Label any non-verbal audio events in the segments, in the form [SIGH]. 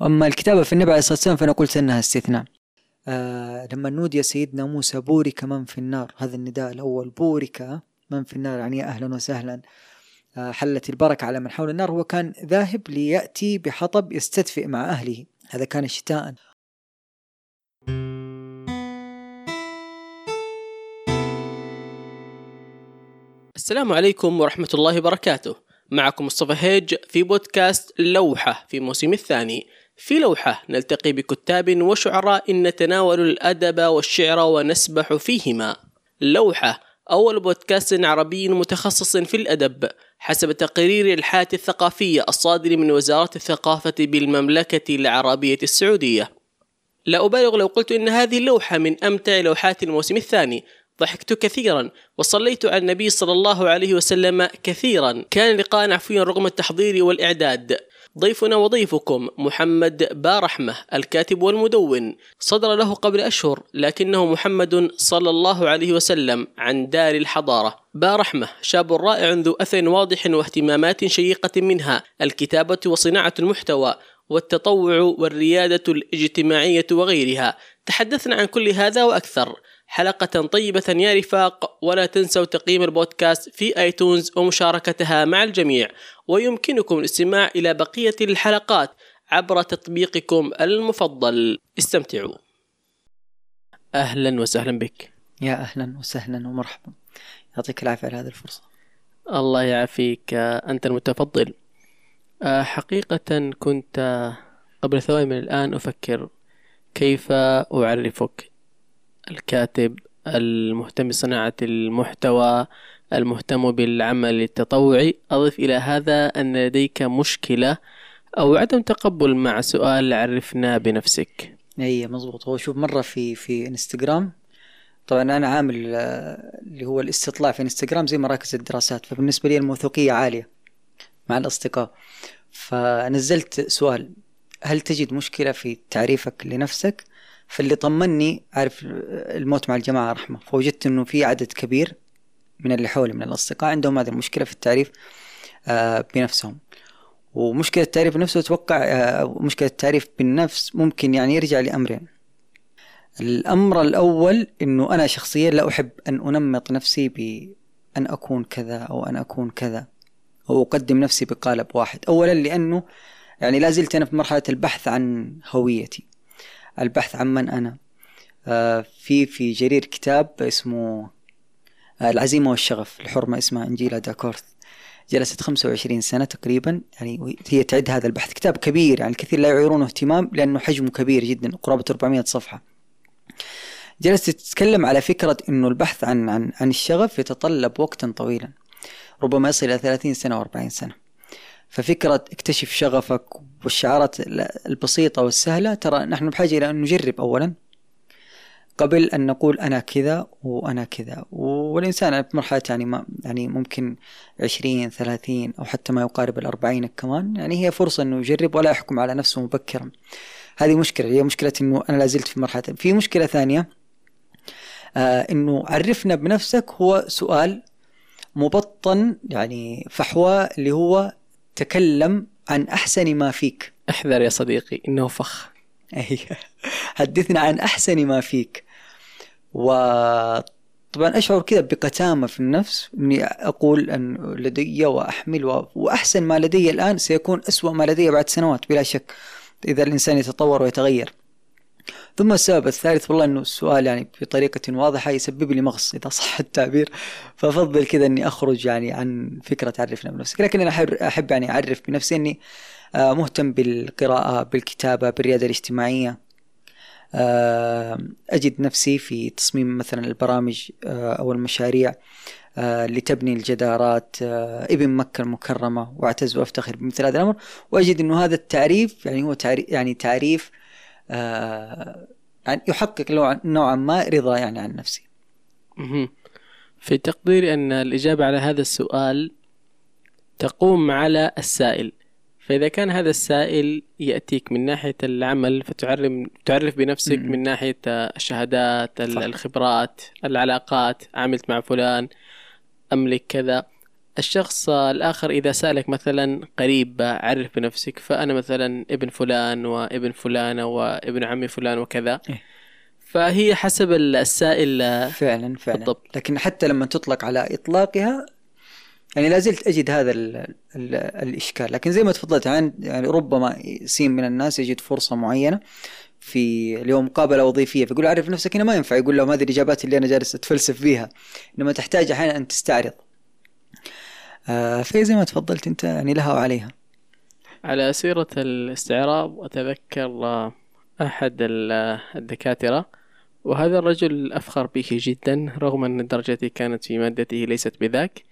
واما الكتابة في النبي عليه الصلاة والسلام فأنا قلت إنها استثناء. آه لما نودي سيدنا موسى بورك من في النار هذا النداء الأول بورك من في النار يعني أهلا وسهلا. آه حلت البركة على من حول النار هو كان ذاهب ليأتي بحطب يستدفئ مع أهله. هذا كان شتاء السلام عليكم ورحمة الله وبركاته. معكم مصطفى هيج في بودكاست لوحة في موسم الثاني. في لوحة نلتقي بكتاب وشعراء نتناول الأدب والشعر ونسبح فيهما. لوحة أول بودكاست عربي متخصص في الأدب حسب تقرير الحالة الثقافية الصادر من وزارة الثقافة بالمملكة العربية السعودية. لا أبالغ لو قلت إن هذه اللوحة من أمتع لوحات الموسم الثاني. ضحكت كثيرا وصليت على النبي صلى الله عليه وسلم كثيرا. كان لقاء عفويا رغم التحضير والإعداد. ضيفنا وضيفكم محمد بارحمة الكاتب والمدون. صدر له قبل أشهر لكنه محمد صلى الله عليه وسلم عن دار الحضارة. بارحمة شاب رائع ذو أثر واضح واهتمامات شيقة منها. الكتابة وصناعة المحتوى والتطوع والريادة الاجتماعية وغيرها. تحدثنا عن كل هذا وأكثر. حلقة طيبة يا رفاق. ولا تنسوا تقييم البودكاست في آيتونز ومشاركتها مع الجميع. ويمكنكم الاستماع إلى بقية الحلقات عبر تطبيقكم المفضل. استمتعوا. أهلا وسهلا بك. يا أهلا وسهلا ومرحبا. يعطيك العافية على هذه الفرصة. الله يعافيك أنت المتفضل. آه، حقيقة كنت قبل ثواني من الآن أفكر كيف أعرفك. الكاتب المهتم بصناعة المحتوى المهتم بالعمل التطوعي. أضف إلى هذا أن لديك مشكلة أو عدم تقبل مع سؤال عرفنا بنفسك. أي مزبوط هو شوف مرة في في إنستغرام طبعا أنا عامل آه، اللي هو الاستطلاع في إنستغرام زي مراكز الدراسات فبالنسبة لي الموثوقية عالية مع الأصدقاء. فنزلت سؤال هل تجد مشكلة في تعريفك لنفسك؟ فاللي طمني عارف الموت مع الجماعة رحمة. فوجدت إنه في عدد كبير من اللي حولي من الأصدقاء عندهم هذه المشكلة في التعريف آه، بنفسهم. ومشكلة التعريف بنفسه أتوقع آه، مشكلة التعريف بالنفس ممكن يعني يرجع لأمرين. الأمر الأول أنه أنا شخصيا لا أحب أن أنمط نفسي بأن أكون كذا أو أن أكون كذا. أو أقدم نفسي بقالب واحد. أولا لأنه يعني لا زلت أنا في مرحلة البحث عن هويتي. البحث عن من أنا. آه، في في جرير كتاب اسمه آه، العزيمة والشغف لحرمة اسمها إنجيلا داكورث. جلست 25 سنة تقريبا يعني هي تعد هذا البحث. كتاب كبير يعني الكثير لا يعيرونه اهتمام لأنه حجمه كبير جدا قرابة 400 صفحة. جلست تتكلم على فكرة أنه البحث عن عن عن الشغف يتطلب وقتا طويلا ربما يصل إلى 30 سنة و40 سنة. ففكرة اكتشف شغفك والشعارات البسيطة والسهلة. ترى نحن بحاجة إلى أن نجرب أولا. قبل أن نقول أنا كذا وأنا كذا. والإنسان في مرحلة يعني ما يعني ممكن عشرين ثلاثين أو حتى ما يقارب الأربعين كمان. يعني هي فرصة أنه يجرب ولا يحكم على نفسه مبكرا. هذه مشكلة. هي مشكلة أنه أنا لازلت في مرحلة. في مشكلة ثانية آه أنه عرفنا بنفسك هو سؤال مبطن يعني فحوى اللي هو تكلم عن أحسن ما فيك. احذر يا صديقي إنه فخ. حدثنا عن أحسن ما فيك. وطبعا أشعر كذا بقتامة في النفس إني أقول أن لدي وأحمل و... وأحسن ما لدي الآن سيكون أسوأ ما لدي بعد سنوات بلا شك. إذا الإنسان يتطور ويتغير. ثم السبب الثالث والله إنه السؤال يعني بطريقة واضحة يسبب لي مغص إذا صح التعبير. فأفضل كذا إني أخرج يعني عن فكرة عرفنا بنفسك لكن أنا احب يعني أعرف بنفسي إني آه، مهتم بالقراءة بالكتابة بالريادة الاجتماعية. آه، أجد نفسي في تصميم مثلا البرامج آه، أو المشاريع اللي تبني الجدارات ابن مكة المكرمة وأعتز وأفتخر بمثل هذا الأمر. وأجد أنه هذا التعريف يعني هو تعريف يعني تعريف يحقق نوعا ما رضا يعني عن نفسي. في تقديري أن الإجابة على هذا السؤال تقوم على السائل فإذا كان هذا السائل يأتيك من ناحية العمل فتعرف تعرف بنفسك. من ناحية الشهادات ال- صح. الخبرات العلاقات عملت مع فلان أملك كذا الشخص الآخر إذا سألك مثلا قريب عرف بنفسك فأنا مثلا ابن فلان وابن فلانة وابن عمي فلان وكذا. إيه. فهي حسب السائل فعلا فعلا. بالضبط. لكن حتى لما تطلق على إطلاقها يعني لا زلت أجد هذا ال ال الإشكال. لكن زي ما تفضلت عن يعني ربما يسين من الناس يجد فرصة معينة في اليوم مقابلة وظيفية فيقول عرف نفسك هنا ما ينفع. يقول لهم هذه الاجابات اللي أنا جالس أتفلسف فيها إنما تحتاج أحيانا أن تستعرض. آه فهي زي ما تفضلت انت يعني لها وعليها. على سيرة الاستعراض أتذكر أحد ال- الدكاترة وهذا الرجل أفخر به جدا رغم أن درجتي كانت في مادته ليست بذاك.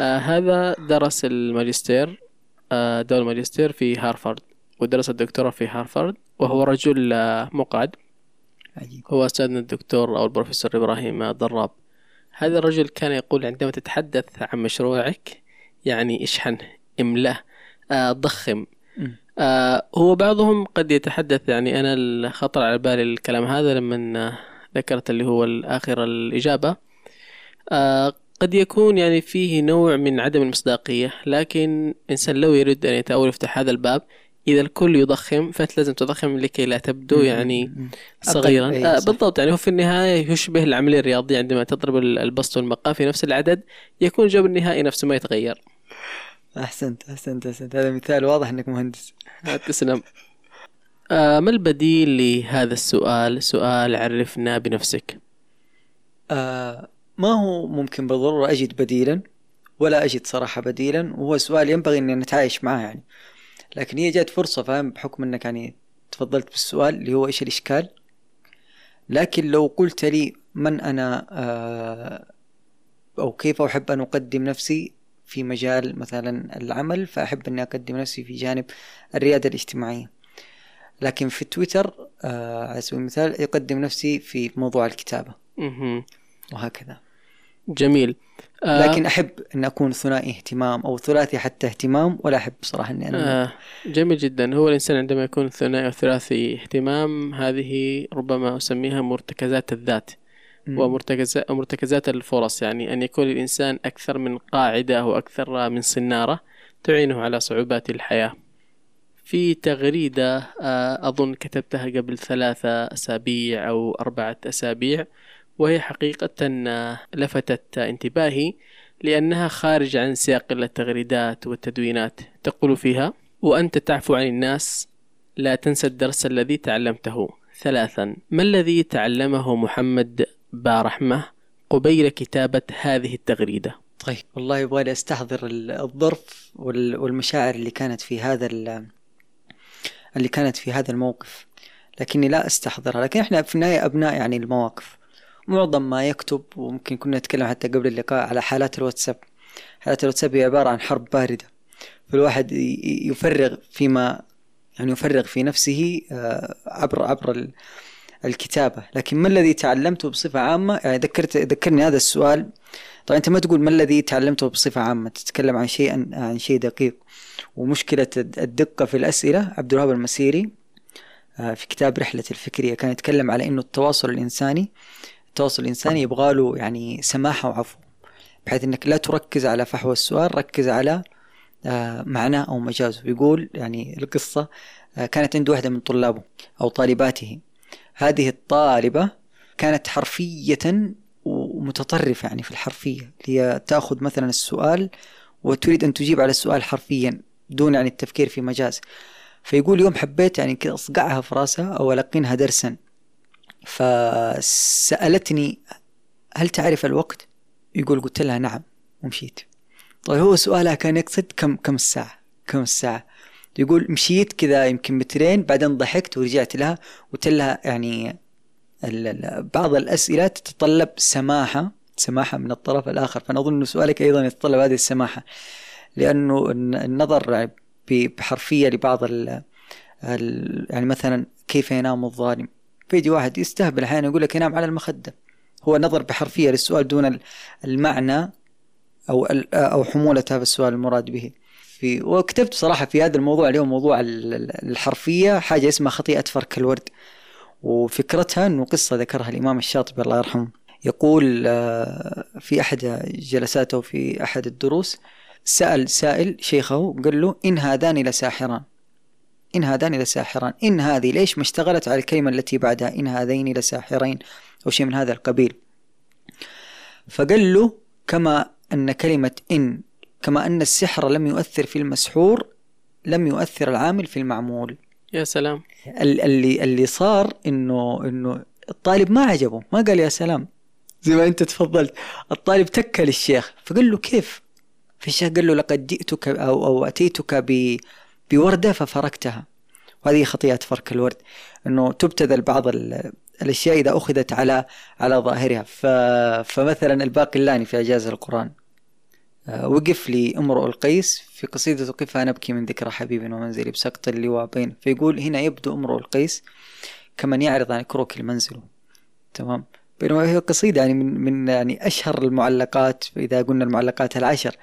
آه هذا درس الماجستير آه دور الماجستير في هارفارد ودرس الدكتوراه في هارفارد وهو رجل آه مقعد. عجيب. هو أستاذنا الدكتور أو البروفيسور إبراهيم ضراب هذا الرجل كان يقول عندما تتحدث عن مشروعك يعني اشحنه املأه آه ضخم. آه هو بعضهم قد يتحدث يعني أنا الخطر على بالي الكلام هذا لما آه، ذكرت اللي هو الآخر الإجابة آه قد يكون يعني فيه نوع من عدم المصداقية لكن إنسان لو يريد أن يتأول يفتح هذا الباب إذا الكل يضخم فأنت لازم تضخم لكي لا تبدو يعني. صغيرا. آه. بالضبط يعني هو في النهاية يشبه العملية الرياضية عندما تضرب ال- البسط والمقام في نفس العدد يكون الجواب النهائي نفسه ما يتغير. أحسنت أحسنت أحسنت. هذا مثال واضح إنك مهندس. آه، تسلم. آه ما البديل لهذا السؤال؟ سؤال عرفنا بنفسك. آه ما هو ممكن بالضرورة أجد بديلا ولا أجد صراحة بديلا؟ وهو سؤال ينبغي أني نتعايش معه يعني. لكن هي جات فرصة فاهم؟ بحكم أنك يعني تفضلت بالسؤال اللي هو إيش الإشكال؟ لكن لو قلت لي من أنا آه أو كيف أحب أن أقدم نفسي في مجال مثلا العمل فأحب أني أقدم نفسي في جانب الريادة الاجتماعية. لكن في تويتر آه على سبيل المثال يقدم نفسي في موضوع الكتابة. مهم. وهكذا. جميل. آه. لكن أحب أن أكون ثنائي اهتمام أو ثلاثي حتى اهتمام ولا أحب صراحة إني أنا آه. جميل جدا. هو الإنسان عندما يكون ثنائي وثلاثي اهتمام هذه ربما أسميها مرتكزات الذات. ومرتكزات مرتكزات الفرص. يعني أن يكون الإنسان أكثر من قاعدة أو أكثر من صنارة تعينه على صعوبات الحياة. في تغريدة آه، أظن كتبتها قبل ثلاثة أسابيع أو أربعة أسابيع وهي حقيقة آه، لفتت انتباهي لأنها خارج عن سياق التغريدات والتدوينات تقول فيها وأنت تعفو عن الناس لا تنسى الدرس الذي تعلمته. ثلاثا ما الذي تعلمه محمد بارحمة قبيل كتابة هذه التغريدة؟ طيب والله يبغى لي أستحضر ال- الظرف وال- والمشاعر اللي كانت في هذا ال- اللي كانت في هذا الموقف لكني لا أستحضرها. لكن إحنا في النهاية أبناء يعني المواقف. معظم ما يكتب وممكن كنا نتكلم حتى قبل اللقاء على حالات الواتساب. حالات الواتساب هي عبارة عن حرب باردة. فالواحد يفرغ فيما يعني يفرغ في نفسه آه، عبر عبر ال- الكتابة. لكن ما الذي تعلمته بصفة عامة؟ يعني ذكرت ذكرني هذا السؤال. طبعا أنت ما تقول ما الذي تعلمته بصفة عامة تتكلم عن شيء عن شيء دقيق. ومشكلة الد- الدقة في الأسئلة عبد الوهاب المسيري آه، في كتاب رحلة الفكرية كان يتكلم على إنه التواصل الإنساني التواصل الإنساني يبغى له يعني سماحة وعفو بحيث إنك لا تركز على فحوى السؤال ركز على آه، معناه أو مجازه. يقول يعني القصة آه، كانت عنده واحدة من طلابه أو طالباته. هذه الطالبة كانت حرفية ومتطرفة يعني في الحرفية. هي تأخذ مثلا السؤال وتريد أن تجيب على السؤال حرفيا دون يعني التفكير في مجاز. فيقول يوم حبيت يعني كذا أصقعها في راسها أو ألقنها درسا. فسألتني هل تعرف الوقت؟ يقول قلت لها نعم ومشيت. طيب هو سؤالها كان يقصد كم كم الساعة؟ كم الساعة؟ يقول مشيت كذا يمكن مترين بعدين ضحكت ورجعت لها قلت لها يعني بعض الأسئلة تتطلب سماحة سماحة من الطرف الآخر. فأنا أظن سؤالك أيضا يتطلب هذه السماحة لأنه الن- النظر بحرفية لبعض ال- يعني مثلا كيف ينام الظالم؟ فيجي واحد يستهبل أحيانا يقول لك ينام على المخدة. هو نظر بحرفية للسؤال دون ال- المعنى أو ال- أو حمولة هذا السؤال المراد به. في وكتبت صراحة في هذا الموضوع اليوم موضوع ال- ال- الحرفية حاجة اسمها خطيئة فرك الورد. وفكرتها أنه قصة ذكرها الإمام الشاطبي الله يرحمه. يقول آه، في أحد جلساته في أحد الدروس سأل سائل شيخه قال له إن هذان لساحران. إن هذان لساحران. إن هذه ليش ما اشتغلت على الكلمة التي بعدها؟ إن هذين لساحرين. أو شيء من هذا القبيل. فقال له كما أن كلمة إن كما أن السحر لم يؤثر في المسحور لم يؤثر العامل في المعمول. يا سلام. اللي اللي صار إنه إنه الطالب ما عجبه. ما قال يا سلام. زي ما أنت تفضلت. الطالب تكل الشيخ. فقال له كيف؟ فالشيخ قال له لقد جئتك أو أو أتيتك ب بوردة ففركتها وهذه خطيئة فرك الورد إنه تبتذل بعض الأشياء إذا أخذت على على ظاهرها. ف... فمثلا الباقلاني في اعجاز القرآن. آه، وقف لي امرؤ القيس في قصيدة قفها نبكي من ذكرى حبيب ومنزلي بسقط اللواء بين. فيقول هنا يبدو امرؤ القيس كمن يعرض عن كروك المنزل. تمام؟ بينما هي قصيدة يعني من من يعني أشهر المعلقات إذا قلنا المعلقات العشر.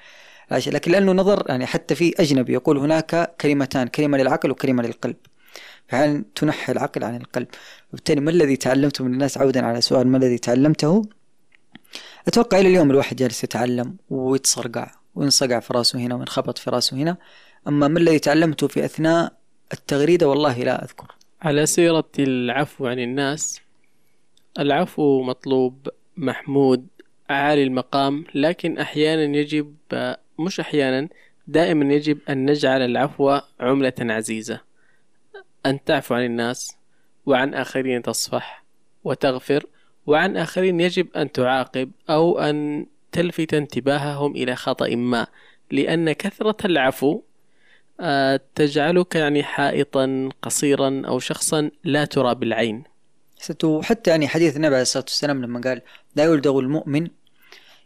لكن لأنه نظر يعني حتى في أجنبي يقول هناك كلمتان كلمة للعقل وكلمة للقلب. فعلا تنحي العقل عن القلب؟ وبالتالي ما الذي تعلمته من الناس؟ عودا على سؤال ما الذي تعلمته؟ أتوقع إلى اليوم الواحد جالس يتعلم ويتصرقع وينصقع في راسه هنا وينخبط في راسه هنا. أما ما الذي تعلمته في أثناء التغريده والله لا أذكر. على سيرة العفو عن الناس العفو مطلوب محمود عالي المقام لكن أحيانا يجب مش أحيانا دائما يجب أن نجعل العفو عملة عزيزة أن تعفو عن الناس وعن آخرين تصفح وتغفر وعن آخرين يجب أن تعاقب أو أن تلفت انتباههم إلى خطأ ما لأن كثرة العفو آه، تجعلك يعني حائطا قصيرا أو شخصا لا ترى بالعين. حتى يعني حديث النبي عليه الصلاة والسلام لما قال لا يلدغ المؤمن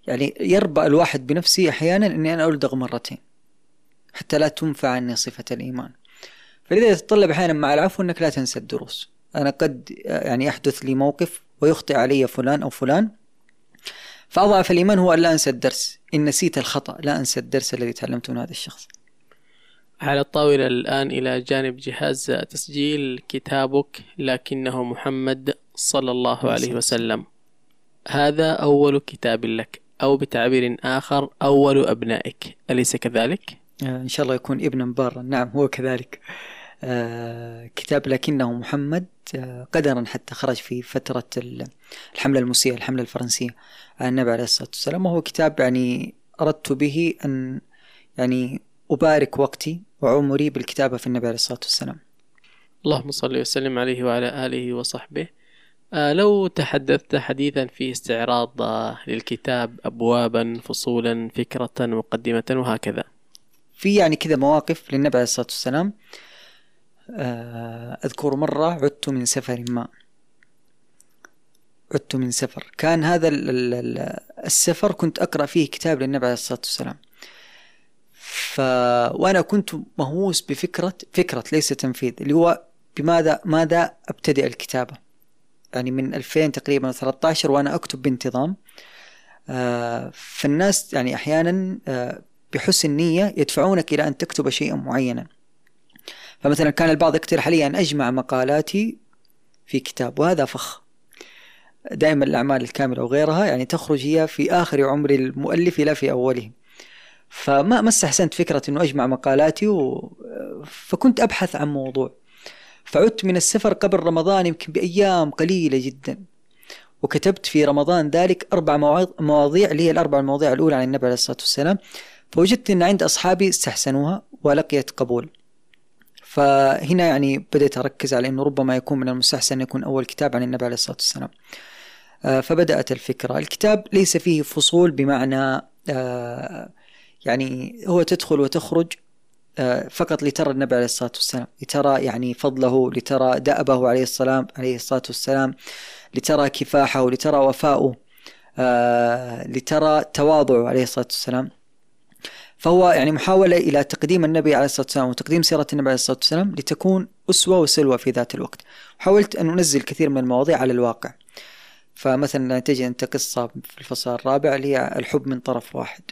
يعني يربأ الواحد بنفسه أحيانا أني أنا ألدغ مرتين حتى لا تنفع عني صفة الإيمان. فلذا يتطلب أحيانا مع العفو أنك لا تنسى الدروس. أنا قد يعني يحدث لي موقف ويخطئ علي فلان أو فلان فأضعف الإيمان هو أن لا أنسى الدرس. إن نسيت الخطأ لا أنسى الدرس الذي تعلمته من هذا الشخص. على الطاولة الآن إلى جانب جهاز تسجيل كتابك لكنه محمد صلى الله عليه وسلم. هذا أول كتاب لك. أو بتعبير آخر أول أبنائك أليس كذلك؟ آه، إن شاء الله يكون ابنا بارا. نعم هو كذلك. آه، كتاب لكنه محمد آه، قدرا حتى خرج في فترة الحملة المسيئة الحملة الفرنسية. على النبي عليه الصلاة والسلام وهو كتاب يعني أردت به أن يعني أبارك وقتي وعمري بالكتابة في النبي عليه الصلاة والسلام. اللهم صل وسلم عليه وعلى آله وصحبه. لو تحدثت حديثا في استعراض للكتاب أبوابا فصولا فكرة مقدمة وهكذا. في يعني كذا مواقف للنبي عليه الصلاة والسلام. آه، أذكر مرة عدت من سفر ما. عدت من سفر. كان هذا السفر كنت أقرأ فيه كتاب للنبي عليه الصلاة والسلام. ف... وأنا كنت مهووس بفكرة فكرة ليس تنفيذ اللي هو بماذا ماذا أبتدئ الكتابة؟ يعني من 2000 تقريبا 13 وأنا أكتب بانتظام آه، فالناس يعني أحيانا آه، بحسن نية يدفعونك إلى أن تكتب شيئا معينا. فمثلا كان البعض يقترح علي أن أجمع مقالاتي في كتاب وهذا فخ. دائما الأعمال الكاملة وغيرها يعني تخرج هي في آخر عمر المؤلف لا في أوله. فما ما استحسنت فكرة أنه أجمع مقالاتي و... فكنت أبحث عن موضوع. فعدت من السفر قبل رمضان يمكن بأيام قليلة جدا. وكتبت في رمضان ذلك أربع مواضيع اللي هي الأربع المواضيع الأولى عن النبي عليه الصلاة والسلام. فوجدت أن عند أصحابي استحسنوها ولقيت قبول. فهنا يعني بدأت أركز على أنه ربما يكون من المستحسن أن يكون أول كتاب عن النبي عليه الصلاة والسلام. آه، فبدأت الفكرة. الكتاب ليس فيه فصول بمعنى آه، يعني هو تدخل وتخرج فقط لترى النبي عليه الصلاة والسلام لترى يعني فضله لترى دأبه عليه السلام عليه الصلاة والسلام لترى كفاحه لترى وفاؤه لترى تواضعه عليه الصلاة والسلام. فهو يعني محاولة إلى تقديم النبي عليه الصلاة والسلام وتقديم سيرة النبي عليه الصلاة والسلام لتكون أسوة وسلوى في ذات الوقت. حاولت أن أنزل كثير من المواضيع على الواقع. فمثلا تجي أنت قصة في الفصل الرابع اللي هي الحب من طرف واحد.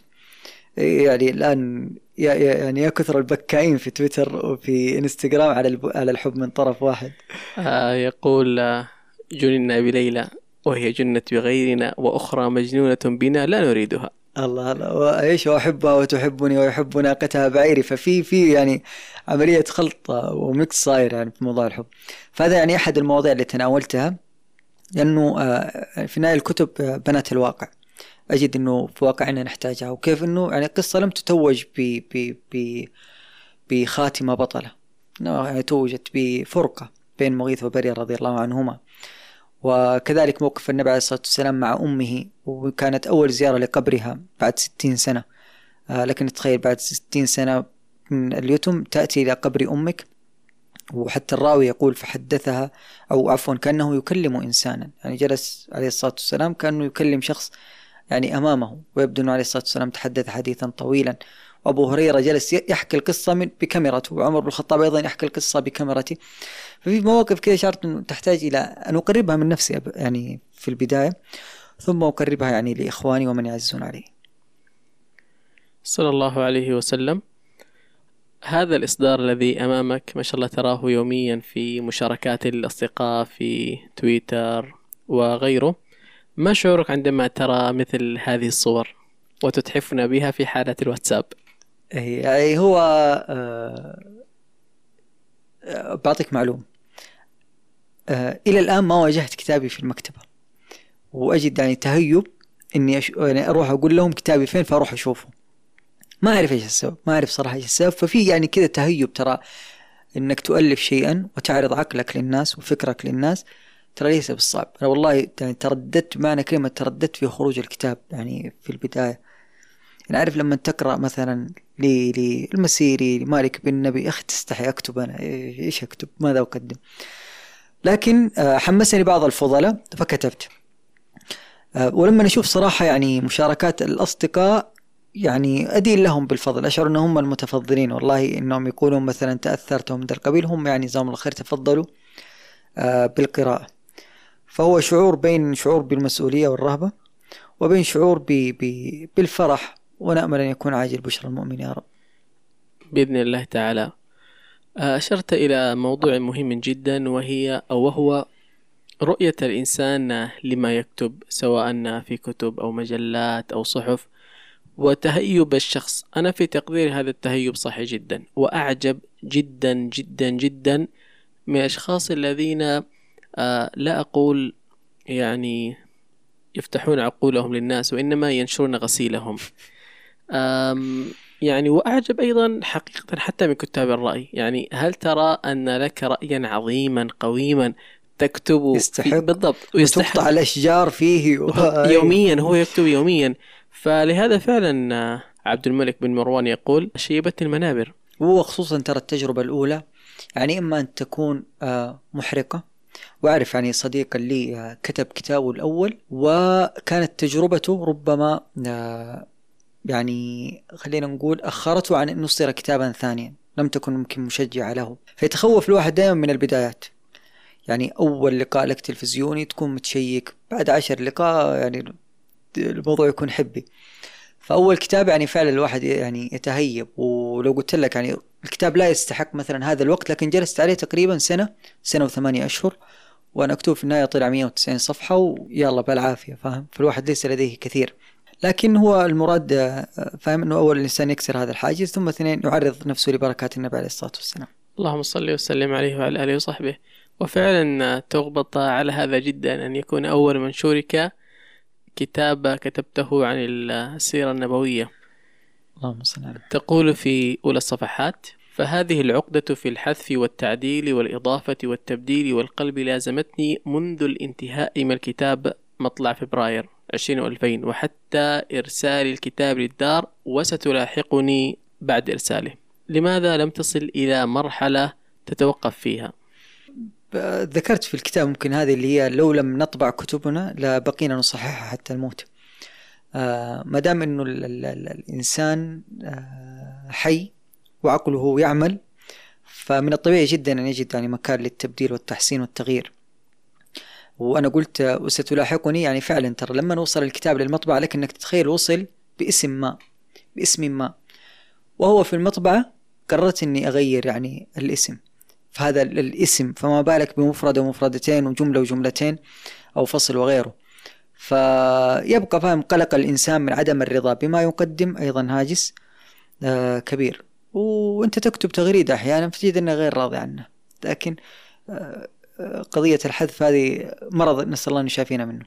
يعني الآن يعني يا كثر البكائين في تويتر وفي إنستغرام على على الحب من طرف واحد. آه يقول آه، جننا بليلى وهي جنت بغيرنا وأخرى مجنونة بنا لا نريدها. الله الله. وايش وأحبها وتحبني ويحب ناقتها بعيري. ففي في يعني عملية خلط وميكس صاير يعني في موضوع الحب. فهذا يعني أحد المواضيع اللي تناولتها. لأنه في النهايه الكتب آه، بنات الواقع. أجد إنه في واقعنا نحتاجها وكيف إنه يعني قصة لم تتوج ب ب ب بخاتمة بطلة. يعني توجت بفرقة بين مغيث وبرير رضي الله عنهما. وكذلك موقف النبي عليه الصلاة والسلام مع أمه وكانت أول زيارة لقبرها بعد ستين سنة. آه، لكن تخيل بعد ستين سنة من اليتم تأتي إلى قبر أمك وحتى الراوي يقول فحدثها أو عفوا كأنه يكلم إنسانا. يعني جلس عليه الصلاة والسلام كأنه يكلم شخص يعني أمامه ويبدو أنه عليه الصلاة والسلام تحدث حديثا طويلا. وأبو هريرة جلس يحكي القصة من بكاميرته وعمر بن الخطاب أيضا يحكي القصة بكاميرته. ففي مواقف كذا شعرت أنه تحتاج إلى أن أقربها من نفسي يعني في البداية ثم أقربها يعني لإخواني ومن يعزون علي صلى الله عليه وسلم. هذا الإصدار الذي أمامك ما شاء الله تراه يوميا في مشاركات الأصدقاء في تويتر وغيره. ما شعورك عندما ترى مثل هذه الصور وتتحفنا بها في حالة الواتساب؟ يعني هو آه بعطيك معلوم. آه إلى الآن ما واجهت كتابي في المكتبة. وأجد يعني تهيب إني أش... يعني أروح أقول لهم كتابي فين فأروح أشوفه. ما أعرف إيش السبب ما أعرف صراحة إيش السبب. ففي يعني كذا تهيب ترى إنك تؤلف شيئا وتعرض عقلك للناس وفكرك للناس. ترى ليس بالصعب. أنا والله يعني ترددت معنى كلمة ترددت في خروج الكتاب يعني في البداية. يعني عارف لما تقرأ مثلا للمسيري لمالك بن نبي أخي تستحي أكتب أنا إيش أكتب؟ ماذا أقدم؟ لكن آه، حمسني بعض الفضلاء فكتبت. آه، ولما نشوف صراحة يعني مشاركات الأصدقاء يعني أدين لهم بالفضل. أشعر إنهم هم المتفضلين. والله إنهم يقولون مثلا تأثرتهم من القبيل هم يعني جزاهم الله خير تفضلوا آه، بالقراءة. فهو شعور بين شعور بالمسؤولية والرهبة وبين شعور بالفرح. ونأمل أن يكون عاجل بشرى المؤمن يا رب. بإذن الله تعالى. أشرت إلى موضوع مهم جدا وهي أو وهو رؤية الإنسان لما يكتب سواء في كتب أو مجلات أو صحف وتهيب الشخص. أنا في تقديري هذا التهيب صحي جدا وأعجب جدا جدا جدا من الأشخاص الذين آه، لا أقول يعني يفتحون عقولهم للناس وإنما ينشرون غسيلهم. يعني وأعجب أيضا حقيقة حتى من كتاب الرأي. يعني هل ترى أن لك رأيا عظيما قويما تكتب يستحق. بالضبط ويستحق. الأشجار فيه و... يوميا هو يكتب يوميا. فلهذا فعلا آه، عبد الملك بن مروان يقول شيبتني المنابر. وخصوصا ترى التجربة الأولى يعني إما أن تكون آه، محرقة وأعرف يعني صديقا لي آه، كتب كتابه الأول وكانت تجربته ربما يعني خلينا نقول أخرته عن أن يصدر كتابا ثانيا لم تكن ممكن مشجعة له. فيتخوف الواحد دائما من البدايات. يعني أول لقاء لك تلفزيوني تكون متشيك بعد عشر لقاء يعني الموضوع يكون حبي. فأول كتاب يعني فعلا الواحد يعني يتهيب ولو قلت لك يعني الكتاب لا يستحق مثلا هذا الوقت لكن جلست عليه تقريبا سنة سنة وثمانية أشهر وأنا أكتب في النهاية طلع 190 صفحة ويلا بالعافية فاهم فالواحد ليس لديه كثير لكن هو المراد آه، فاهم إنه أول الإنسان يكسر هذا الحاجز ثم اثنين يعرض نفسه لبركات النبي عليه الصلاة والسلام. اللهم صل وسلم عليه وعلى آله وصحبه. وفعلا تغبط على هذا جدا أن يكون أول منشورك كتاب كتبته عن السيرة النبوية. اللهم صل عليه. تقول في أولى الصفحات: فهذه العقدة في الحذف والتعديل والإضافة والتبديل والقلب لازمتني منذ الانتهاء من الكتاب مطلع فبراير عشرين وألفين وحتى إرسال الكتاب للدار وستلاحقني بعد إرساله لماذا لم تصل إلى مرحلة تتوقف فيها ذكرت في الكتاب ممكن هذه اللي هي لو لم نطبع كتبنا لبقينا نصححها حتى الموت آه ما دام إنه ال ال ال الإنسان آه حي وعقله يعمل فمن الطبيعي جدا أن يجد يعني مكان للتبديل والتحسين والتغيير. وأنا قلت وستلاحقني يعني فعلا ترى لما نوصل الكتاب للمطبعة لك إنك تتخيل وصل باسم ما باسم ما. وهو في المطبعة قررت إني أغير يعني الاسم. فهذا الاسم فما بالك بمفرد ومفردتين وجملة وجملتين أو فصل وغيره. فيبقى فاهم قلق الإنسان من عدم الرضا بما يقدم أيضا هاجس آه، كبير. وأنت تكتب تغريدة أحيانا فتجد أنه غير راضي عنه. لكن آه، آه، قضية الحذف هذه مرض نسأل الله أن يشافينا منه.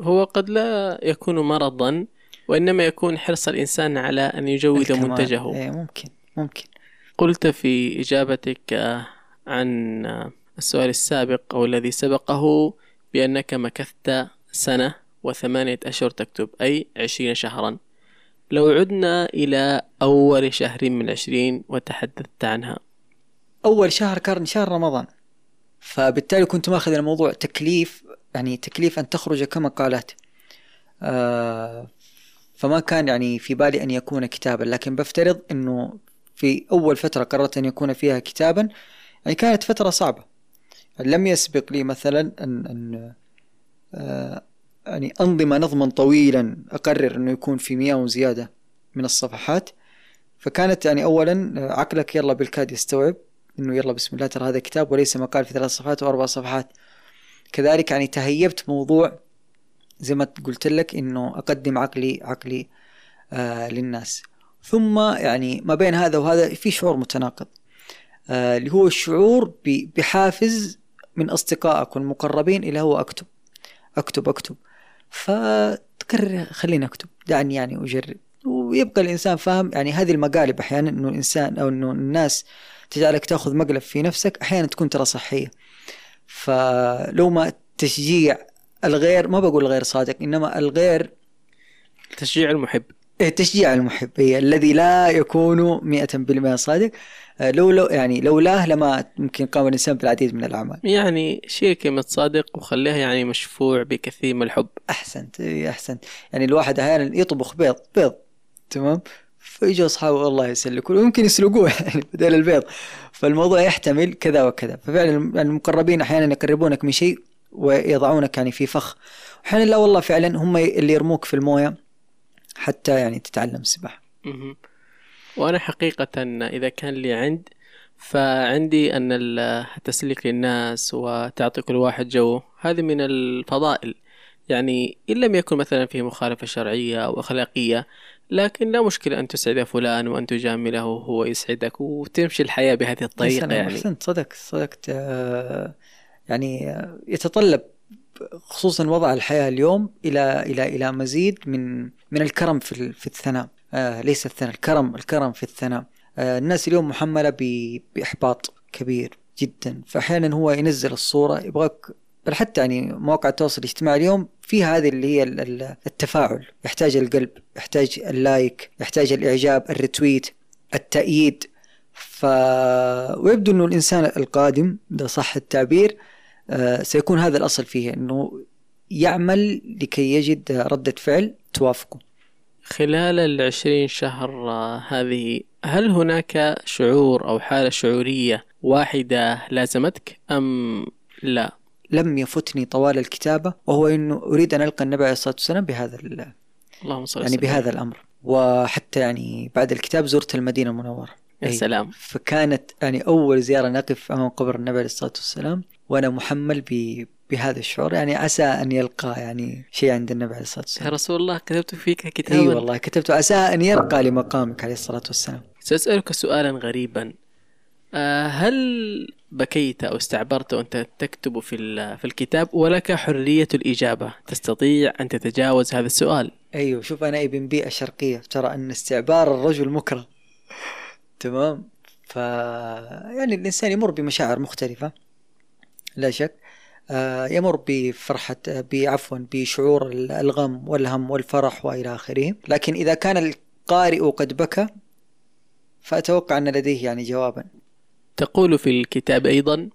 هو قد لا يكون مرضا وإنما يكون حرص الإنسان على أن يجود. منتجه. إيه ممكن ممكن. قلت في إجابتك عن السؤال السابق أو الذي سبقه بأنك مكثت سنة وثمانية أشهر تكتب أي عشرين شهرا. لو عدنا إلى أول شهر من عشرين وتحدثت عنها. أول شهر كان شهر رمضان. فبالتالي كنت ماخذ الموضوع تكليف يعني تكليف أن تخرج كمقالات آه فما كان يعني في بالي أن يكون كتابا لكن بفترض أنه في أول فترة قررت أن يكون فيها كتابا يعني كانت فترة صعبة. لم يسبق لي مثلا أن, أن آه يعني أنظم نظما طويلا أقرر أنه يكون في مئة وزيادة من الصفحات. فكانت يعني أولا عقلك يلا بالكاد يستوعب أنه يلا بسم الله ترى هذا كتاب وليس مقال في ثلاث صفحات وأربع صفحات. كذلك يعني تهيبت موضوع زي ما قلت لك إنه أقدم عقلي عقلي آه للناس. ثم يعني ما بين هذا وهذا في شعور متناقض. آه اللي هو الشعور بحافز من أصدقائك والمقربين إلى هو أكتب. أكتب أكتب. فتقرر خليني أكتب. دعني يعني أجرب. ويبقى الإنسان فاهم. يعني هذه المقالب أحيانا إنه الإنسان أو إنه الناس تجعلك تأخذ مقلب في نفسك أحيانا تكون ترى صحية. فلو ما تشجيع الغير ما بقول غير صادق إنما الغير تشجيع المحب. تشجيع المحب هي الذي لا يكون مئة بالمئة صادق. آه، لو لو يعني لولاه لما ممكن قام الإنسان بالعديد من الأعمال. يعني شيل كلمة صادق وخليها يعني مشفوع بكثير من الحب. أحسنت إيه، أحسنت. يعني الواحد أحيانا يطبخ بيض بيض تمام؟ فيجوا أصحابه الله يسلك ويمكن يسلقوه [LAUGHS] يعني بدل البيض. فالموضوع يحتمل كذا وكذا. ففعلا يعني المقربين أحيانا يقربونك من شيء ويضعونك يعني في فخ. أحيانا لا والله فعلا هم اللي يرموك في الموية. حتى يعني تتعلم السباحة. مهم. وأنا حقيقة إذا كان لي عند فعندي أن ال- التسليك للناس وتعطي كل واحد جو هذه من الفضائل. يعني إن لم يكن مثلا فيه مخالفة شرعية أو أخلاقية لكن لا مشكلة أن تسعد فلان وأن تجامله وهو يسعدك وتمشي الحياة بهذه يا الطريقة يعني. أحسنت صدقت صدقت آه، يعني يتطلب خصوصا وضع الحياة اليوم إلى إلى إلى مزيد من من الكرم في في الثناء. آه ليس الثناء الكرم الكرم في الثناء. آه الناس اليوم محملة بإحباط كبير جدا. فاحيانا هو ينزل الصورة يبغاك بل حتى يعني مواقع التواصل الاجتماعي اليوم في هذه اللي هي ال- ال- التفاعل. يحتاج القلب يحتاج ال like يحتاج الإعجاب ال retweet التأييد. ف ويبدو إنه الإنسان القادم إذا صح التعبير سيكون هذا الأصل فيه إنه يعمل لكي يجد ردة فعل توافقه خلال العشرين شهر آه، هذه هل هناك شعور أو حالة شعورية واحدة لازمتك أم لا؟ لم يفتني طوال الكتابة وهو إنه أريد أن ألقى النبي عليه الصلاة والسلام بهذا ال- اللهم صل يعني. بهذا الأمر وحتى يعني بعد الكتاب زرت المدينة المنورة يا. سلام فكانت يعني أول زيارة نقف أمام قبر النبي عليه الصلاة والسلام وأنا محمل ب بهذا الشعور. يعني عسى أن يلقى يعني شيء عند النبي عليه الصلاة يا والسلام رسول الله كتبت فيك كتابا. إي والله كتبت. عسى أن يرقى لمقامك عليه الصلاة والسلام. سأسألك سؤالا غريبا. آه، هل بكيت أو استعبرت وأنت تكتب في في الكتاب ولك حرية الإجابة؟ تستطيع أن تتجاوز هذا السؤال؟ أيوه شوف أنا ابن بيئة شرقية. ترى أن استعبار الرجل مكره. تمام؟ ف يعني الإنسان يمر بمشاعر مختلفة. لا شك. آه، يمر بفرحة بعفوا بشعور ال- الغم والهم والفرح وإلى آخره. لكن إذا كان القارئ قد بكى فأتوقع أن لديه يعني جوابا. تقول في الكتاب أيضا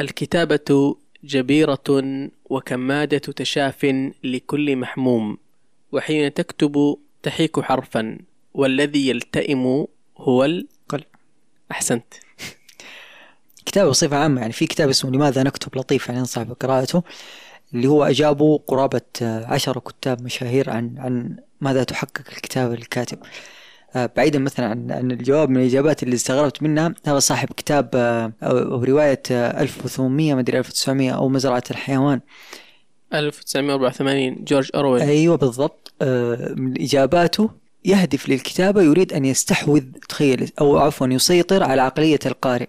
الكتابة جبيرة وكمادة تشاف لكل محموم وحين تكتب تحيك حرفا والذي يلتئم هو ال... قل أحسنت. كتاب بصفة عامة يعني في كتاب اسمه لماذا نكتب لطيف يعني انصح بقراءته اللي هو أجابوا قرابة آه، عشرة كتاب مشاهير عن عن ماذا تحقق الكتابة للكاتب آه، بعيدا مثلا عن عن الجواب من الإجابات اللي استغربت منها هذا صاحب كتاب آه، رواية آه، 1800 مدري 1900 أو مزرعة الحيوان. 1984 جورج أورويل. أيوه بالضبط. من إجاباته يهدف للكتابة يريد أن يستحوذ تخيل أو عفوا يسيطر على عقلية القارئ.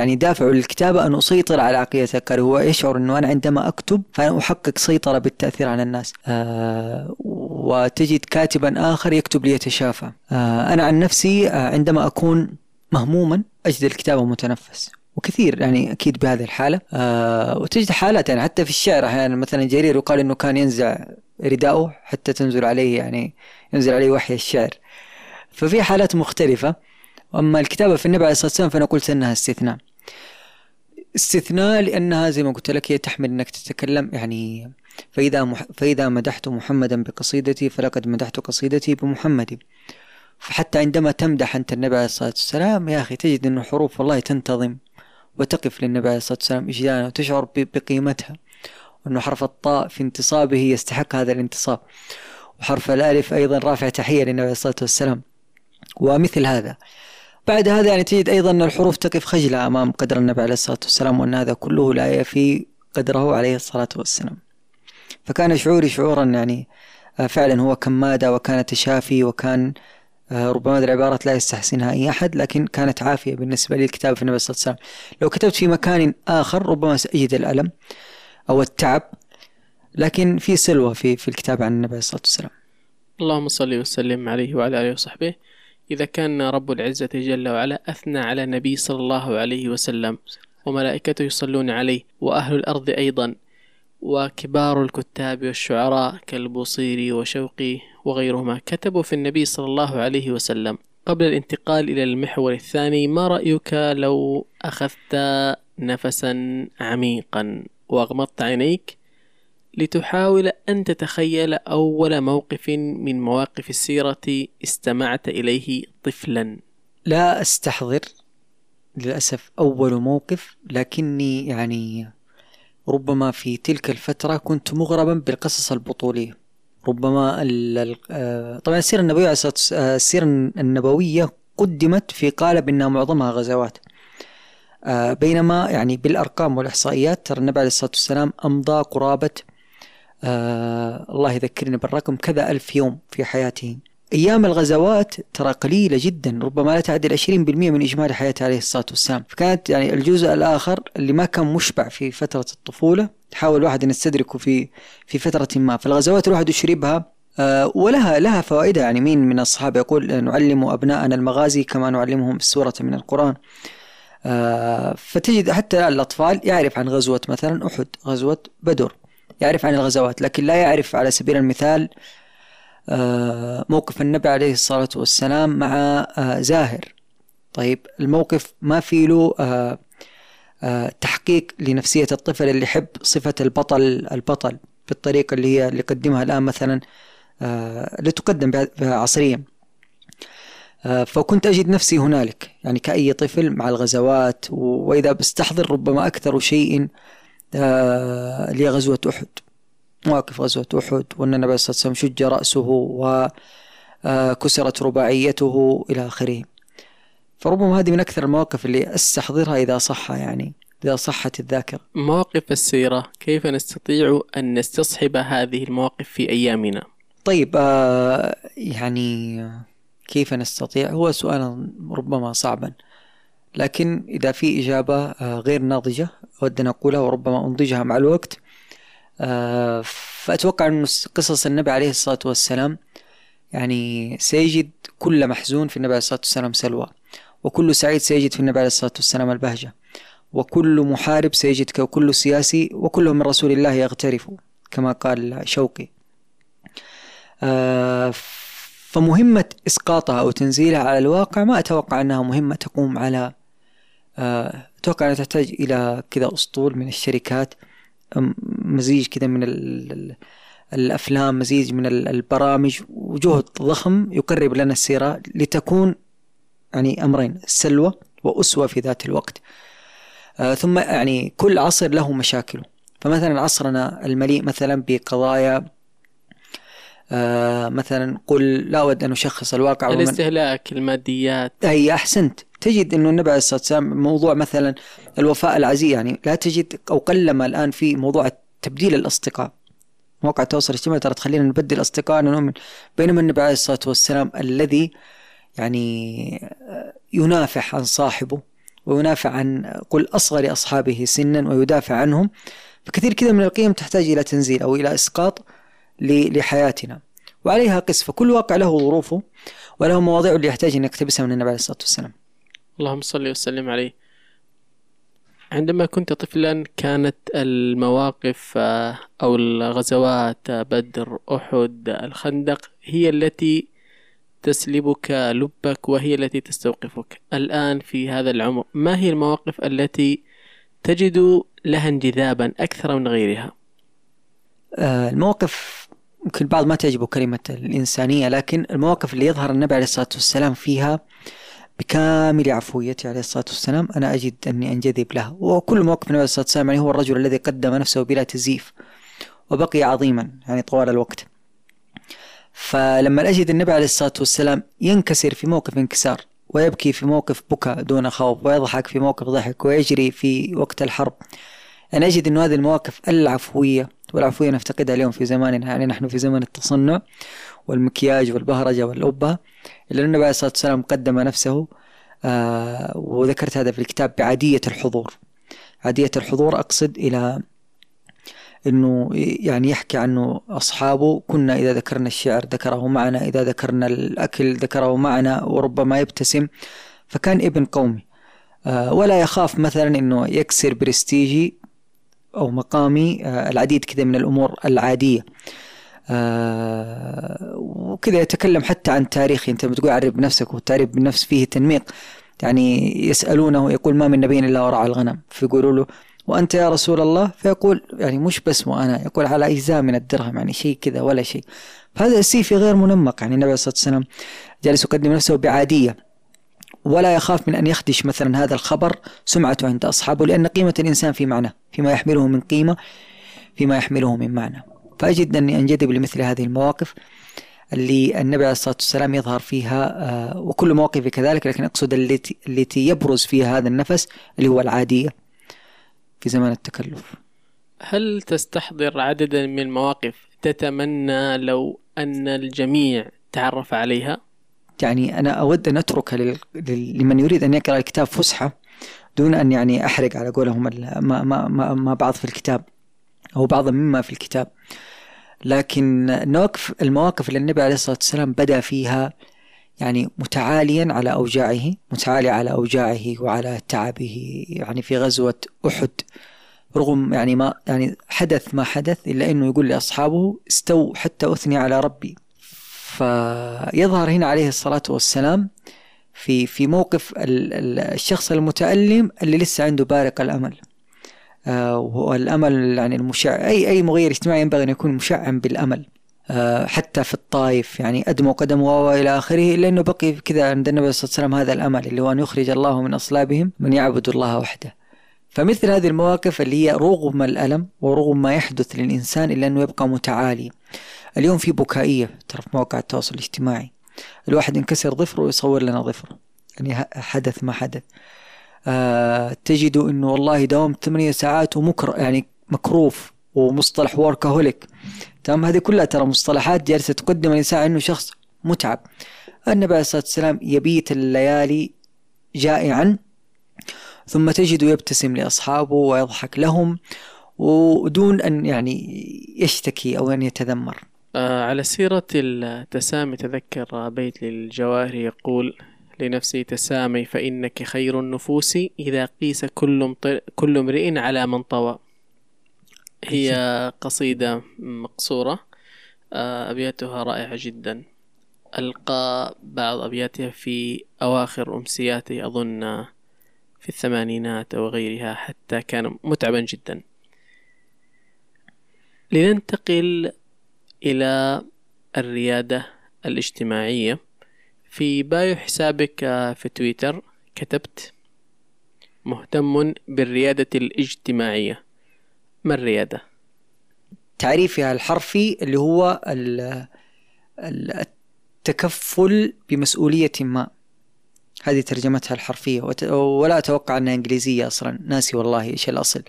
يعني دافعه للكتابة أن أسيطر على عقلية القارئ هو يشعر أنه أنا عندما أكتب فأنا أحقق سيطرة بالتأثير على الناس. آه وتجد كاتبا آخر يكتب ليتشافى. آه أنا عن نفسي آه عندما أكون مهموما أجد الكتابة متنفس. وكثير يعني أكيد بهذه الحالة. آه وتجد حالات يعني حتى في الشعر أحيانا. مثلا جرير يقال إنه كان ينزع رداءه حتى تنزل عليه يعني ينزل عليه وحي الشعر. ففي حالات مختلفة. واما الكتابة في النبي عليه الصلاة والسلام فانا قلت إنها استثناء. استثناء لأنها زي ما قلت لك هي تحمل إنك تتكلم يعني فإذا مح فإذا مدحت محمدا بقصيدتي فلقد مدحت قصيدتي بمحمد. فحتى عندما تمدح أنت النبي عليه الصلاة والسلام يا أخي تجد انه حروف والله تنتظم وتقف للنبي عليه الصلاة والسلام إجلالا وتشعر بقيمتها. وأنه حرف الطاء في انتصابه يستحق هذا الانتصاب. وحرف الألف أيضا رافع تحية للنبي عليه الصلاة والسلام. ومثل هذا بعد هذا يعني تجد أيضا الحروف تقف خجلة أمام قدر النبي عليه الصلاة والسلام وأن هذا كله لا يفي قدره عليه الصلاة والسلام. فكان شعوري شعورا يعني آه، فعلا هو كمادة وكان تشافي وكان آه، ربما هذه العبارات لا يستحسنها أي أحد لكن كانت عافية بالنسبة لي الكتابة في النبي صلى الله عليه وسلم. لو كتبت في مكان آخر ربما سأجد الألم أو التعب لكن في سلوى في في الكتابة عن النبي صلى الله عليه وسلم. اللهم صل وسلم عليه وعلى آله وصحبه. إذا كان رب العزة جل وعلا أثنى على النبي صلى الله عليه وسلم وملائكته يصلون عليه وأهل الأرض أيضا وكبار الكتاب والشعراء كالبوصيري وشوقي وغيرهما كتبوا في النبي صلى الله عليه وسلم. قبل الانتقال إلى المحور الثاني ما رأيك لو أخذت نفسا عميقا وأغمضت عينيك؟ لتحاول أن تتخيل أول موقف من مواقف السيرة استمعت إليه طفلا. لا أستحضر للأسف أول موقف لكني يعني ربما في تلك الفترة كنت مغرما بالقصص البطولية. ربما آه، طبعا السيرة النبوية آه، السيرة النبوية قدمت في قالب إنها معظمها غزوات. آه، بينما يعني بالأرقام والإحصائيات ترى النبي عليه الصلاة والسلام أمضى قرابه الله يذكرني بالرقم كذا ألف يوم في حياته أيام الغزوات ترى قليلة جدا ربما لا تعدل 20% من إجمالي حياته عليه الصلاة والسلام. فكانت يعني الجزء الآخر اللي ما كان مشبع في فترة الطفولة يحاول الواحد أن يستدركه في في فترة ما. فالغزوات الواحد يشربها آه ولها لها فوائدها. يعني مين من الصحابة يقول نعلم أبناءنا المغازي كما نعلمهم سورة من القرآن؟ آه فتجد حتى الأطفال يعرف عن غزوة مثلا أحد غزوة بدر. يعرف عن الغزوات لكن لا يعرف على سبيل المثال آه، موقف النبي عليه الصلاة والسلام مع آه، زاهر. طيب الموقف ما في له آه، تحقيق لنفسية الطفل اللي يحب صفة البطل البطل بالطريقة اللي هي اللي قدمها الآن مثلا اللي تقدم عصريا. فكنت أجد نفسي هنالك يعني كأي طفل مع الغزوات وإذا بستحضر ربما أكثر شيء لغزوة أحد مواقف غزوة أحد وأن النبي صلى الله عليه وسلم شج رأسه وكسرت رباعيته إلى آخره. فربما هذه من أكثر المواقف اللي أستحضرها إذا صح يعني إذا صحت الذاكرة. مواقف السيرة كيف نستطيع أن نستصحب هذه المواقف في أيامنا؟ طيب آه يعني كيف نستطيع؟ هو سؤال ربما صعبا لكن إذا في إجابة آه غير ناضجة أود أن أقولها وربما أنضجها مع الوقت. آه، فأتوقع أن قصص النبي عليه الصلاة والسلام يعني سيجد كل محزون في النبي عليه الصلاة والسلام سلوى وكل سعيد سيجد في النبي عليه الصلاة والسلام البهجة وكل محارب سيجد وكل سياسي وكل من رسول الله يغترف كما قال شوقي. آه، فمهمة إسقاطها أو تنزيلها على الواقع ما أتوقع أنها مهمة تقوم على أتوقع أنها تحتاج إلى كذا أسطول من الشركات مزيج كذا من الأفلام مزيج من البرامج وجهد ضخم يقرب لنا السيرة لتكون يعني أمرين سلوى وأسوة في ذات الوقت. آه ثم يعني كل عصر له مشاكله. فمثلا عصرنا المليء مثلا بقضايا آه مثلا قل لا أود أن أشخص الواقع الاستهلاك الماديات. أي أحسنت. تجد أنه النبي عليه الصلاة والسلام موضوع مثلا الوفاء العزيز يعني لا تجد أو قلما الآن في موضوع تبديل الأصدقاء. مواقع التواصل الاجتماعي ترى تخلينا نبدل أصدقائنا نؤمن بينما النبي عليه الصلاة والسلام الذي يعني ينافح عن صاحبه وينافع عن قل أصغر أصحابه سنا ويدافع عنهم. فكثير كذا من القيم تحتاج إلى تنزيل أو إلى إسقاط. لحياتنا. وعليها قس فكل واقع له ظروفه وله مواضيع اللي يحتاج أن يقتبسها من النبي عليه الصلاة والسلام. اللهم صل وسلم عليه. عندما كنت طفلا كانت المواقف آه، أو الغزوات آه، بدر أحد الخندق هي التي تسلبك لبك وهي التي تستوقفك. الآن في هذا العمر ما هي المواقف التي تجد لها انجذابا أكثر من غيرها؟ آه، المواقف يمكن البعض ما تعجبه كلمة الإنسانية لكن المواقف اللي يظهر النبي عليه الصلاة والسلام فيها بكامل عفويته عليه الصلاة والسلام أنا أجد أني أنجذب له. وكل موقف النبي عليه الصلاة والسلام يعني هو الرجل الذي قدم نفسه بلا تزييف وبقي عظيما يعني طوال الوقت. فلما أجد النبي عليه الصلاة والسلام ينكسر في موقف انكسار ويبكي في موقف بكاء دون خوف ويضحك في موقف ضحك ويجري في وقت الحرب أنا أجد أن هذه المواقف العفوية والعفوية نفتقدها اليوم في زماننا يعني نحن في زمن التصنع والمكياج والبهرجة والأبة إلا النبي عليه الصلاة والسلام قدم نفسه آه وذكرت هذا في الكتاب بعادية الحضور. عادية الحضور أقصد إلى إنه يعني يحكي عنه أصحابه كنا إذا ذكرنا الشعر ذكره معنا إذا ذكرنا الأكل ذكره معنا وربما يبتسم. فكان ابن قومي آه ولا يخاف مثلا إنه يكسر برستيجي أو مقامي آه العديد كذا من الأمور العادية. آه وكذا يتكلم حتى عن تاريخي انت بتقول عرف بنفسك والتعريف بالنفس فيه تنميق. يعني يسألونه يقول ما من نبي إلا ورعى الغنم. فيقولوا له وأنت يا رسول الله؟ فيقول يعني مش بس وأنا يقول على أجزاء من الدرهم يعني شيء كذا ولا شيء. فهذا السيفي غير منمق يعني النبي عليه الصلاة والسلام جالس يقدم نفسه بعادية. ولا يخاف من أن يخدش مثلا هذا الخبر سمعته عند أصحابه لأن قيمة الإنسان في معنى فيما يحمله من قيمة فيما يحمله من معنى فأجد أني أنجذب لمثل هذه المواقف اللي النبي عليه الصلاة والسلام يظهر فيها آه، وكل مواقفه كذلك لكن أقصد التي, التي يبرز فيها هذا النفس اللي هو العادية في زمان التكلف هل تستحضر عددا من المواقف تتمنى لو أن الجميع تعرف عليها؟ يعني أنا أود أن أترك. لمن يريد أن يقرأ الكتاب فسحة دون أن يعني أحرق على قولهم ما, ما, ما, ما بعض في الكتاب أو بعض مما في الكتاب لكن المواقف المواقف اللي النبي عليه الصلاة والسلام بدأ فيها يعني متعاليا على أوجاعه متعالي على أوجاعه وعلى تعبه يعني في غزوة أحد رغم يعني ما يعني حدث ما حدث إلا أنه يقول لأصحابه استو حتى أثني على ربي فيظهر هنا عليه الصلاة والسلام في في موقف الشخص المتألم اللي لسه عنده بارق الأمل. آه، والأمل يعني المشع أي أي مغير اجتماعي ينبغي أن يكون مشعم بالأمل آه، حتى في الطائف يعني أدموا قدموا وإلى آخره إلا أنه بقي كذا عند النبي صلى الله عليه وسلم هذا الأمل اللي هو أن يخرج الله من أصلابهم من يعبد الله وحده. فمثل هذه المواقف اللي هي رغم الألم ورغم ما يحدث للإنسان إلا أنه يبقى متعالي. اليوم في بكائية ترى في مواقع التواصل الاجتماعي. الواحد ينكسر ظفره ويصور لنا ظفره. يعني حدث ما حدث. آه تجد إنه والله داوم ثمانية ساعات ومكر يعني مكروف ومصطلح وركهوليك تمام هذه كلها ترى مصطلحات جالسة تقدم الإنسان أنه شخص متعب. النبي عليه الصلاة والسلام يبيت الليالي جائعا ثم تجده يبتسم لأصحابه ويضحك لهم ودون أن يعني يشتكي أو أن يتذمر. آه على سيرة التسامي تذكر بيت للجواهر يقول لنفسي تسامي فإنك خير النفوس إذا قيس كل كل امرئ على من طوى. هي قصيدة مقصورة آه، أبياتها رائعة جدا. ألقى بعض أبياتها في أواخر أمسياتي أظن في الثمانينات أو غيرها حتى كان متعبا جدا. لننتقل إلى الريادة الاجتماعية. في بايو حسابك في تويتر كتبت مهتم بالريادة الاجتماعية. ما الريادة؟ تعريفها الحرفي اللي هو التكفل بمسؤولية ما. هذه ترجمتها الحرفية. ولا أتوقع أنها إنجليزية أصلا. ناسي والله إيش الأصل.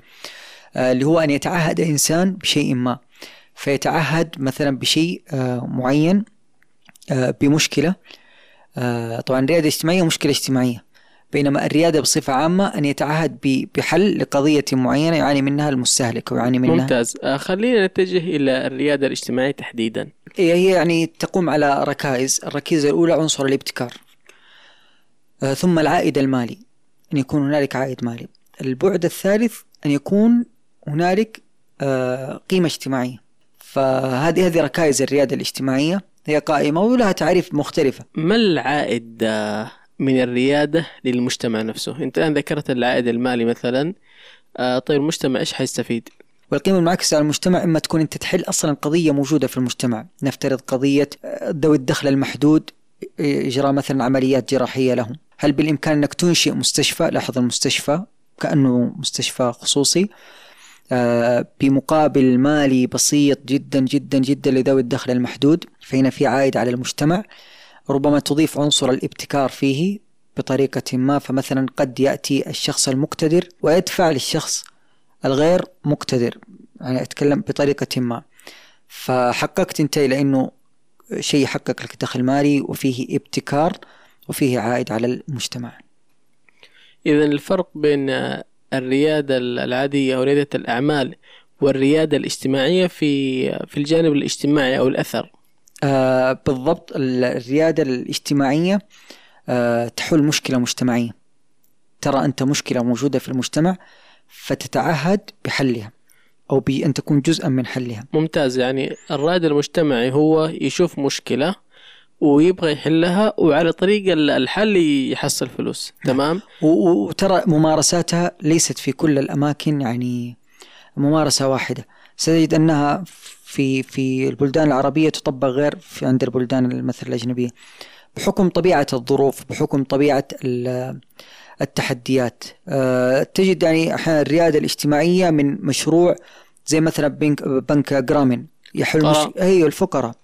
آه، اللي هو أن يتعهد إنسان بشيء ما. فيتعهد مثلا بشيء آه، معين آه، بمشكلة. آه، طبعا الريادة الاجتماعية مشكلة اجتماعية بينما الريادة بصفة عامة أن يتعهد بحل لقضية معينة يعاني منها المستهلك ويعاني منها ممتاز. خلينا نتجه إلى الريادة الاجتماعية تحديدا. هي هي يعني تقوم على ركائز. الركيزة الأولى عنصر الابتكار ثم العائد المالي أن يكون هنالك عائد مالي. البعد الثالث أن يكون هنالك قيمة اجتماعية. فهذه هذه ركائز الريادة الاجتماعية. هي قائمة ولها تعريف مختلفة. ما العائد آه، من الريادة للمجتمع نفسه؟ أنت الآن ذكرت العائد المالي مثلا. آه، طيب المجتمع إيش حيستفيد؟ والقيمة المعكسة على المجتمع إما تكون أنت تحل أصلا قضية موجودة في المجتمع. نفترض قضية آه، ذوي الدخل المحدود إجراء مثلا عمليات جراحية لهم. هل بالإمكان أنك تنشئ مستشفى؟ لاحظ المستشفى كأنه مستشفى خصوصي. بمقابل مالي بسيط جدا جدا جدا لذوي الدخل المحدود فهنا في عائد على المجتمع. ربما تضيف عنصر الابتكار فيه بطريقة ما فمثلا قد يأتي الشخص المقتدر ويدفع للشخص الغير مقتدر. يعني أتكلم بطريقة ما. فحققت أنت إلى أنه شيء يحقق لك دخل مالي وفيه ابتكار وفيه عائد على المجتمع. إذا الفرق بين آه، الريادة العادية أو ريادة الأعمال والريادة الاجتماعية في في الجانب الاجتماعي أو الأثر. آه بالضبط ال- الريادة الاجتماعية آه تحل مشكلة مجتمعية. ترى أنت مشكلة موجودة في المجتمع فتتعهد بحلها أو بأن تكون جزءا من حلها. ممتاز يعني الرائد المجتمعي هو يشوف مشكلة ويبغى يحلها وعلى طريق ال- الحل يحصل فلوس. تمام؟ و- و- وترى ممارساتها ليست في كل الأماكن يعني ممارسة واحدة. ستجد أنها في في البلدان العربية تطبق غير في عند البلدان مثل الأجنبية. بحكم طبيعة الظروف بحكم طبيعة ال- التحديات أه، تجد يعني أحيانا الريادة الاجتماعية من مشروع زي مثلا بنك بنك جرامين. يحل مش... هي الفقراء. آه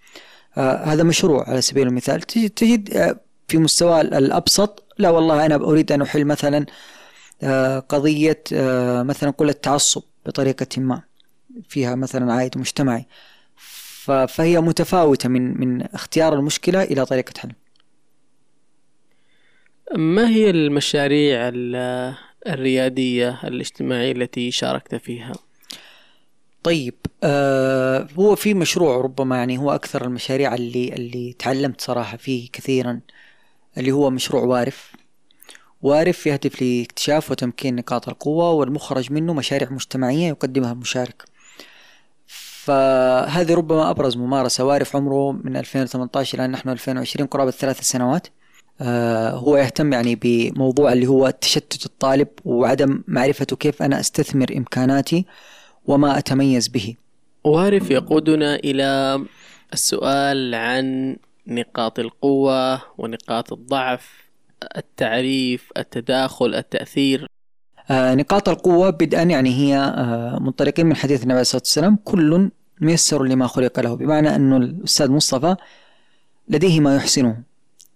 هذا مشروع على سبيل المثال. تجد, آه في مستوى الأبسط لا والله أنا أريد أن أحل مثلا آه قضية آه مثلا قل التعصب بطريقة ما فيها مثلا عائد مجتمعي. فهي متفاوتة من من اختيار المشكلة إلى طريقة حل. ما هي المشاريع ال- الريادية الاجتماعية التي شاركت فيها؟ طيب آه هو في مشروع ربما يعني هو أكثر المشاريع اللي اللي تعلمت صراحة فيه كثيرا اللي هو مشروع وارف. وارف يهدف لاكتشاف وتمكين نقاط القوة والمخرج منه مشاريع مجتمعية يقدمها المشارك. فهذه ربما أبرز ممارسة. وارف عمره من 2018 إلى نحن 2020 قرابة ثلاث سنوات. آه هو يهتم يعني بموضوع اللي هو تشتت الطالب وعدم معرفته كيف أنا أستثمر إمكاناتي. وما أتميز به. وارف يقودنا إلى السؤال عن نقاط القوة ونقاط الضعف التعريف التداخل التأثير. آه نقاط القوة بدءا يعني هي آه منطلقين من حديث النبي عليه الصلاة والسلام كل ميسر لما خلق له بمعنى أنه الأستاذ مصطفى لديه ما يحسنه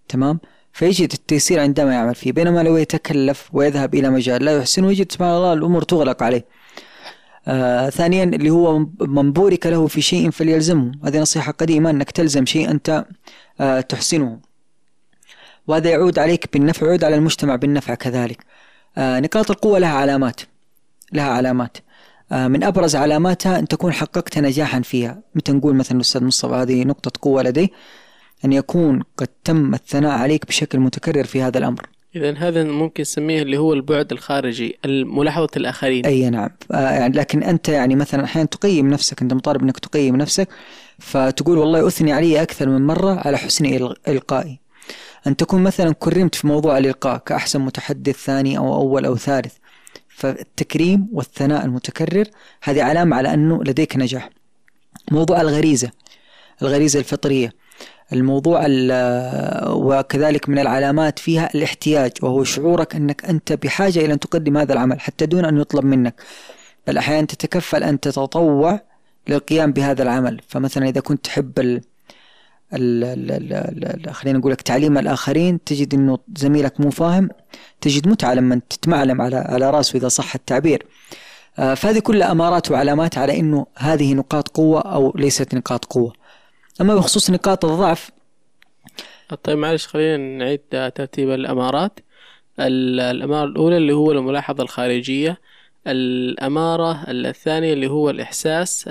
تمام؟ فيجد التيسير عندما يعمل فيه بينما لو يتكلف ويذهب إلى مجال لا يحسنه يجد سبحان الله الأمور تغلق عليه. آه ثانيا اللي هو من بورك له في شيء فليلزمه. هذه نصيحة قديمة أنك تلزم شيء أنت آه تحسنه. وهذا يعود عليك بالنفع ويعود على المجتمع بالنفع كذلك. آه نقاط القوة لها علامات لها علامات. آه من أبرز علاماتها أن تكون حققت نجاحا فيها. متى نقول مثلا الأستاذ مصطفى هذه نقطة قوة لديه. أن يكون قد تم الثناء عليك بشكل متكرر في هذا الأمر. إذا هذا ممكن نسميه اللي هو البعد الخارجي ملاحظة الآخرين. أي نعم. آه يعني لكن أنت يعني مثلا أحيانا تقيم نفسك أنت مطالب أنك تقيم نفسك فتقول والله أثني علي أكثر من مرة على حسن إل- إلقائي. أن تكون مثلا كرمت في موضوع الإلقاء كأحسن متحدث ثاني أو أول أو ثالث. فالتكريم والثناء المتكرر هذه علامة على أنه لديك نجاح. موضوع الغريزة الغريزة الفطرية. الموضوع ال- وكذلك من العلامات فيها الاحتياج وهو شعورك أنك أنت بحاجة إلى أن تقدم هذا العمل حتى دون أن يطلب منك. بل أحيانا تتكفل أن تتطوع للقيام بهذا العمل. فمثلا إذا كنت تحب ال ال ال ال خلينا نقول لك تعليم الآخرين تجد أنه زميلك مو فاهم تجد متعة لما تتمعلم على على رأسه إذا صح التعبير. آه، فهذه كلها أمارات وعلامات على إنه هذه نقاط قوة أو ليست نقاط قوة. أما بخصوص نقاط الضعف. طيب معلش خلينا نعيد ترتيب الأمارات. الأمارة الأولى اللي هو الملاحظة الخارجية الأمارة الثانية اللي هو الإحساس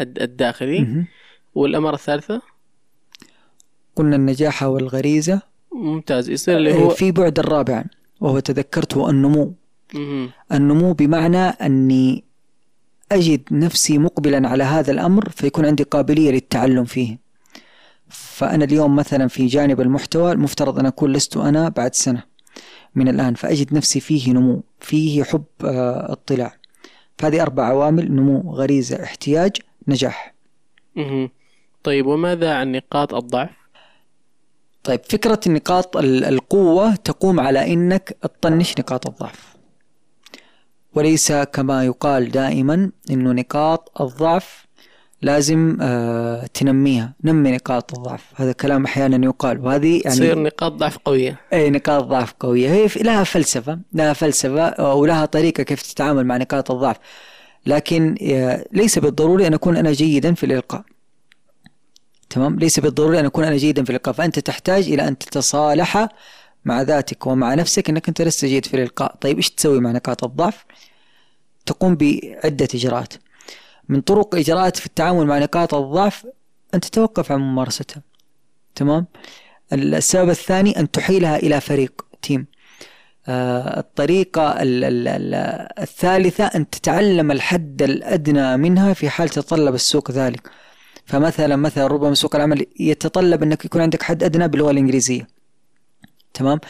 الداخلي. والأمارة الثالثة؟ قلنا النجاح والغريزة. ممتاز. يصير اللي هو في بعد الرابع وهو تذكرته النمو. النمو بمعنى أني أجد نفسي مقبلا على هذا الأمر فيكون عندي قابلية للتعلم فيه. فأنا اليوم مثلا في جانب المحتوى المفترض أن أكون لست أنا بعد سنة من الآن فأجد نفسي فيه نمو فيه حب آه، اطلاع. فهذه أربع عوامل نمو غريزة احتياج نجاح. طيب وماذا عن نقاط الضعف؟ طيب فكرة نقاط ال- القوة تقوم على إنك تطنش نقاط الضعف. وليس كما يقال دائما إنه نقاط الضعف لازم آه تنميها نمي نقاط الضعف. هذا كلام أحيانا يقال. وهذه تصير يعني نقاط ضعف قوية. اي نقاط ضعف قوية. هي لها فلسفة لها فلسفة ولها طريقة كيف تتعامل مع نقاط الضعف. لكن آه، ليس بالضروري أن أكون أنا جيدا في الإلقاء. تمام؟ ليس بالضروري أن أكون أنا جيدا في الإلقاء. فأنت تحتاج إلى أن تتصالح مع ذاتك ومع نفسك إنك أنت لست جيد في الإلقاء. طيب إيش تسوي مع نقاط الضعف؟ تقوم بعدة إجراءات. من طرق إجراءات في التعامل مع نقاط الضعف أن تتوقف عن ممارستها. تمام؟ السبب الثاني أن تحيلها إلى فريق تيم. آه، الطريقة ال- ال- ال- الثالثة أن تتعلم الحد الأدنى منها في حال تطلب السوق ذلك. فمثلا مثلا ربما سوق العمل يتطلب أنك يكون عندك حد أدنى باللغة الإنجليزية. تمام؟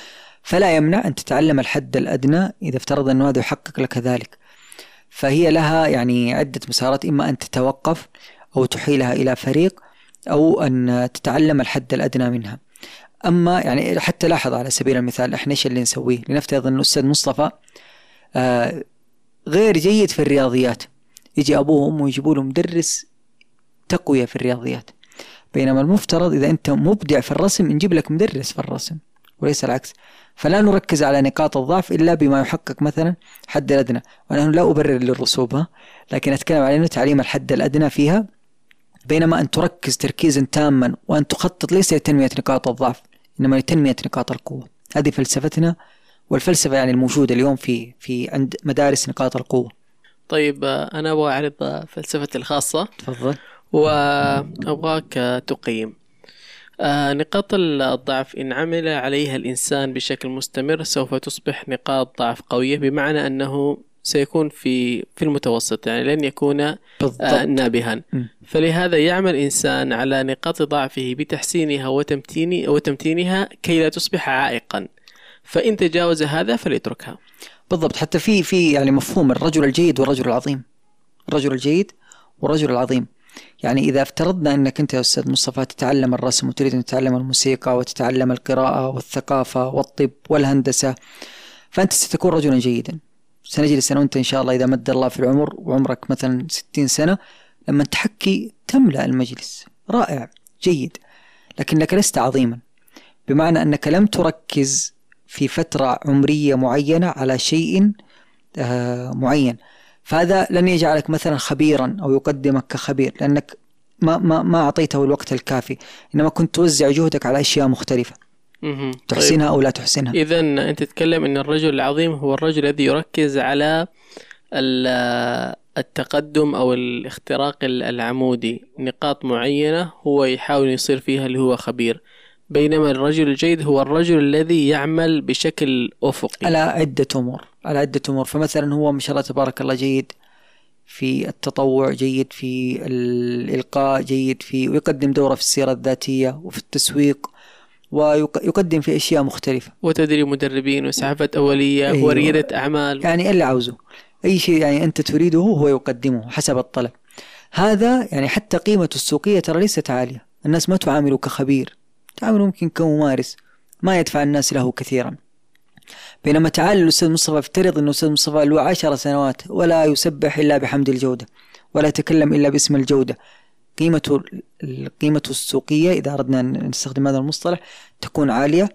فلا يمنع أن تتعلم الحد الأدنى إذا افترض أنه هذا يحقق لك ذلك. فهي لها يعني عدة مسارات إما أن تتوقف أو تحيلها إلى فريق أو أن تتعلم الحد الأدنى منها. أما يعني حتى لاحظ على سبيل المثال إحنا إيش اللي نسويه؟ لنفترض أن الأستاذ مصطفى آه غير جيد في الرياضيات. يجي ابوه وامه يجيبوا له مدرس تقوية في الرياضيات. بينما المفترض إذا أنت مبدع في الرسم نجيب لك مدرس في الرسم. وليس العكس. فلا نركز على نقاط الضعف إلا بما يحقق مثلا حد الأدنى. وأنا لا أبرر للرسوب لكن أتكلم على أنه تعليم الحد الأدنى فيها بينما أن تركز تركيزا تاما وأن تخطط ليس لتنمية نقاط الضعف إنما لتنمية نقاط القوة. هذه فلسفتنا والفلسفة يعني الموجودة اليوم في في عند مدارس نقاط القوة. طيب أنا أبغى أعرض آه، فلسفتي الخاصة. تفضل. وأبغاك آه، تقيم. آه، نقاط الضعف إن عمل عليها الإنسان بشكل مستمر سوف تصبح نقاط ضعف قوية بمعنى أنه سيكون في في المتوسط يعني لن يكون آه، بالضبط. نابها. فلهذا يعمل الإنسان على نقاط ضعفه بتحسينها وتمتين وتمتينها كي لا تصبح عائقا. فإن تجاوز هذا فليتركها. بالضبط. حتى في في يعني مفهوم الرجل الجيد والرجل العظيم. الرجل الجيد والرجل العظيم. يعني إذا افترضنا أنك أنت يا أستاذ مصطفى تتعلم الرسم وتريد أن تتعلم الموسيقى وتتعلم القراءة والثقافة والطب والهندسة فأنت ستكون رجلا جيدا. سنجلس أنا وأنت إن شاء الله إذا مد الله في العمر وعمرك مثلا ستين سنة لما تحكي تملأ المجلس. رائع جيد. لكنك لست عظيما. بمعنى أنك لم تركز في فترة عمرية معينة على شيء آه، معين. فهذا لن يجعلك مثلا خبيرا أو يقدمك كخبير لأنك ما ما ما أعطيته الوقت الكافي إنما كنت توزع جهدك على أشياء مختلفة. طيب. تحسنها أو لا تحسنها إذا أنت تتكلم أن الرجل العظيم هو الرجل الذي يركز على ال- التقدم أو الاختراق العمودي نقاط معينة هو يحاول يصير فيها اللي هو خبير بينما الرجل الجيد هو الرجل الذي يعمل بشكل أفقي. على عدة أمور على عدة أمور. فمثلا هو ما شاء الله تبارك الله جيد في التطوع جيد في الإلقاء جيد في ويقدم دوره في السيره الذاتية وفي التسويق ويقدم في أشياء مختلفة. وتدريب مدربين وإسعافات أولية أيوة. وريادة أعمال. يعني اللي عاوزه. أي شيء يعني أنت تريده هو يقدمه حسب الطلب. هذا يعني حتى قيمته السوقية ترى ليست عالية. الناس ما تعامله كخبير تعامله ممكن كممارس ما يدفع الناس له كثيرا. بينما تعال الأستاذ مصطفى افترض انه الأستاذ مصطفى له عشر سنوات ولا يسبح إلا بحمد الجودة ولا يتكلم إلا باسم الجودة. قيمته قيمته السوقية إذا أردنا أن نستخدم هذا المصطلح تكون عالية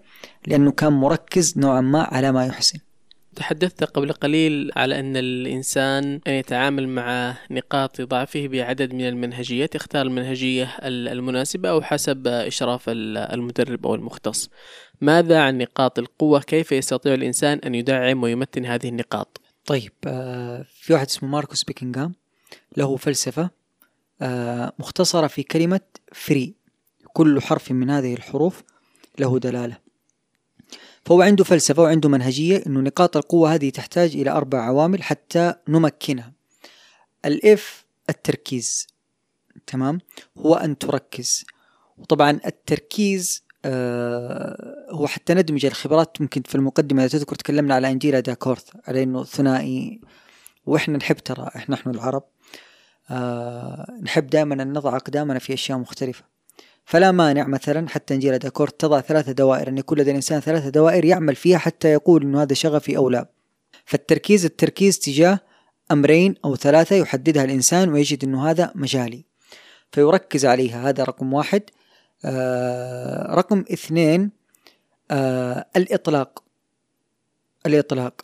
لأنه كان مركز نوعا ما على ما يحسن. تحدثت قبل قليل على أن الإنسان يتعامل مع نقاط ضعفه بعدد من المنهجيات يختار المنهجية المناسبة أو حسب إشراف المدرب أو المختص. ماذا عن نقاط القوة؟ كيف يستطيع الإنسان أن يدعم ويمتن هذه النقاط؟ طيب آه في واحد اسمه ماركوس بيكنغهام له فلسفة آه مختصرة في كلمة فري كل حرف من هذه الحروف له دلالة. فهو عنده فلسفة وعنده منهجية أنه نقاط القوة هذه تحتاج إلى أربع عوامل حتى نمكنها. الإف التركيز تمام؟ هو أن تركز. وطبعا التركيز آه هو حتى ندمج الخبرات ممكن في المقدمة. إذا تذكر تكلمنا على أنجيلا داكورث على أنه ثنائي وإحنا نحب ترى إحنا نحن العرب آه نحب دائما أن نضع أقدامنا في أشياء مختلفة. فلا مانع مثلا حتى نجي داكورث تضع ثلاثة دوائر أن يكون لدى الإنسان ثلاثة دوائر يعمل فيها حتى يقول أنه هذا شغفي أو لا. فالتركيز التركيز تجاه أمرين أو ثلاثة يحددها الإنسان ويجد أنه هذا مجالي. فيركز عليها هذا رقم واحد. آه رقم اثنين آه الإطلاق. الإطلاق.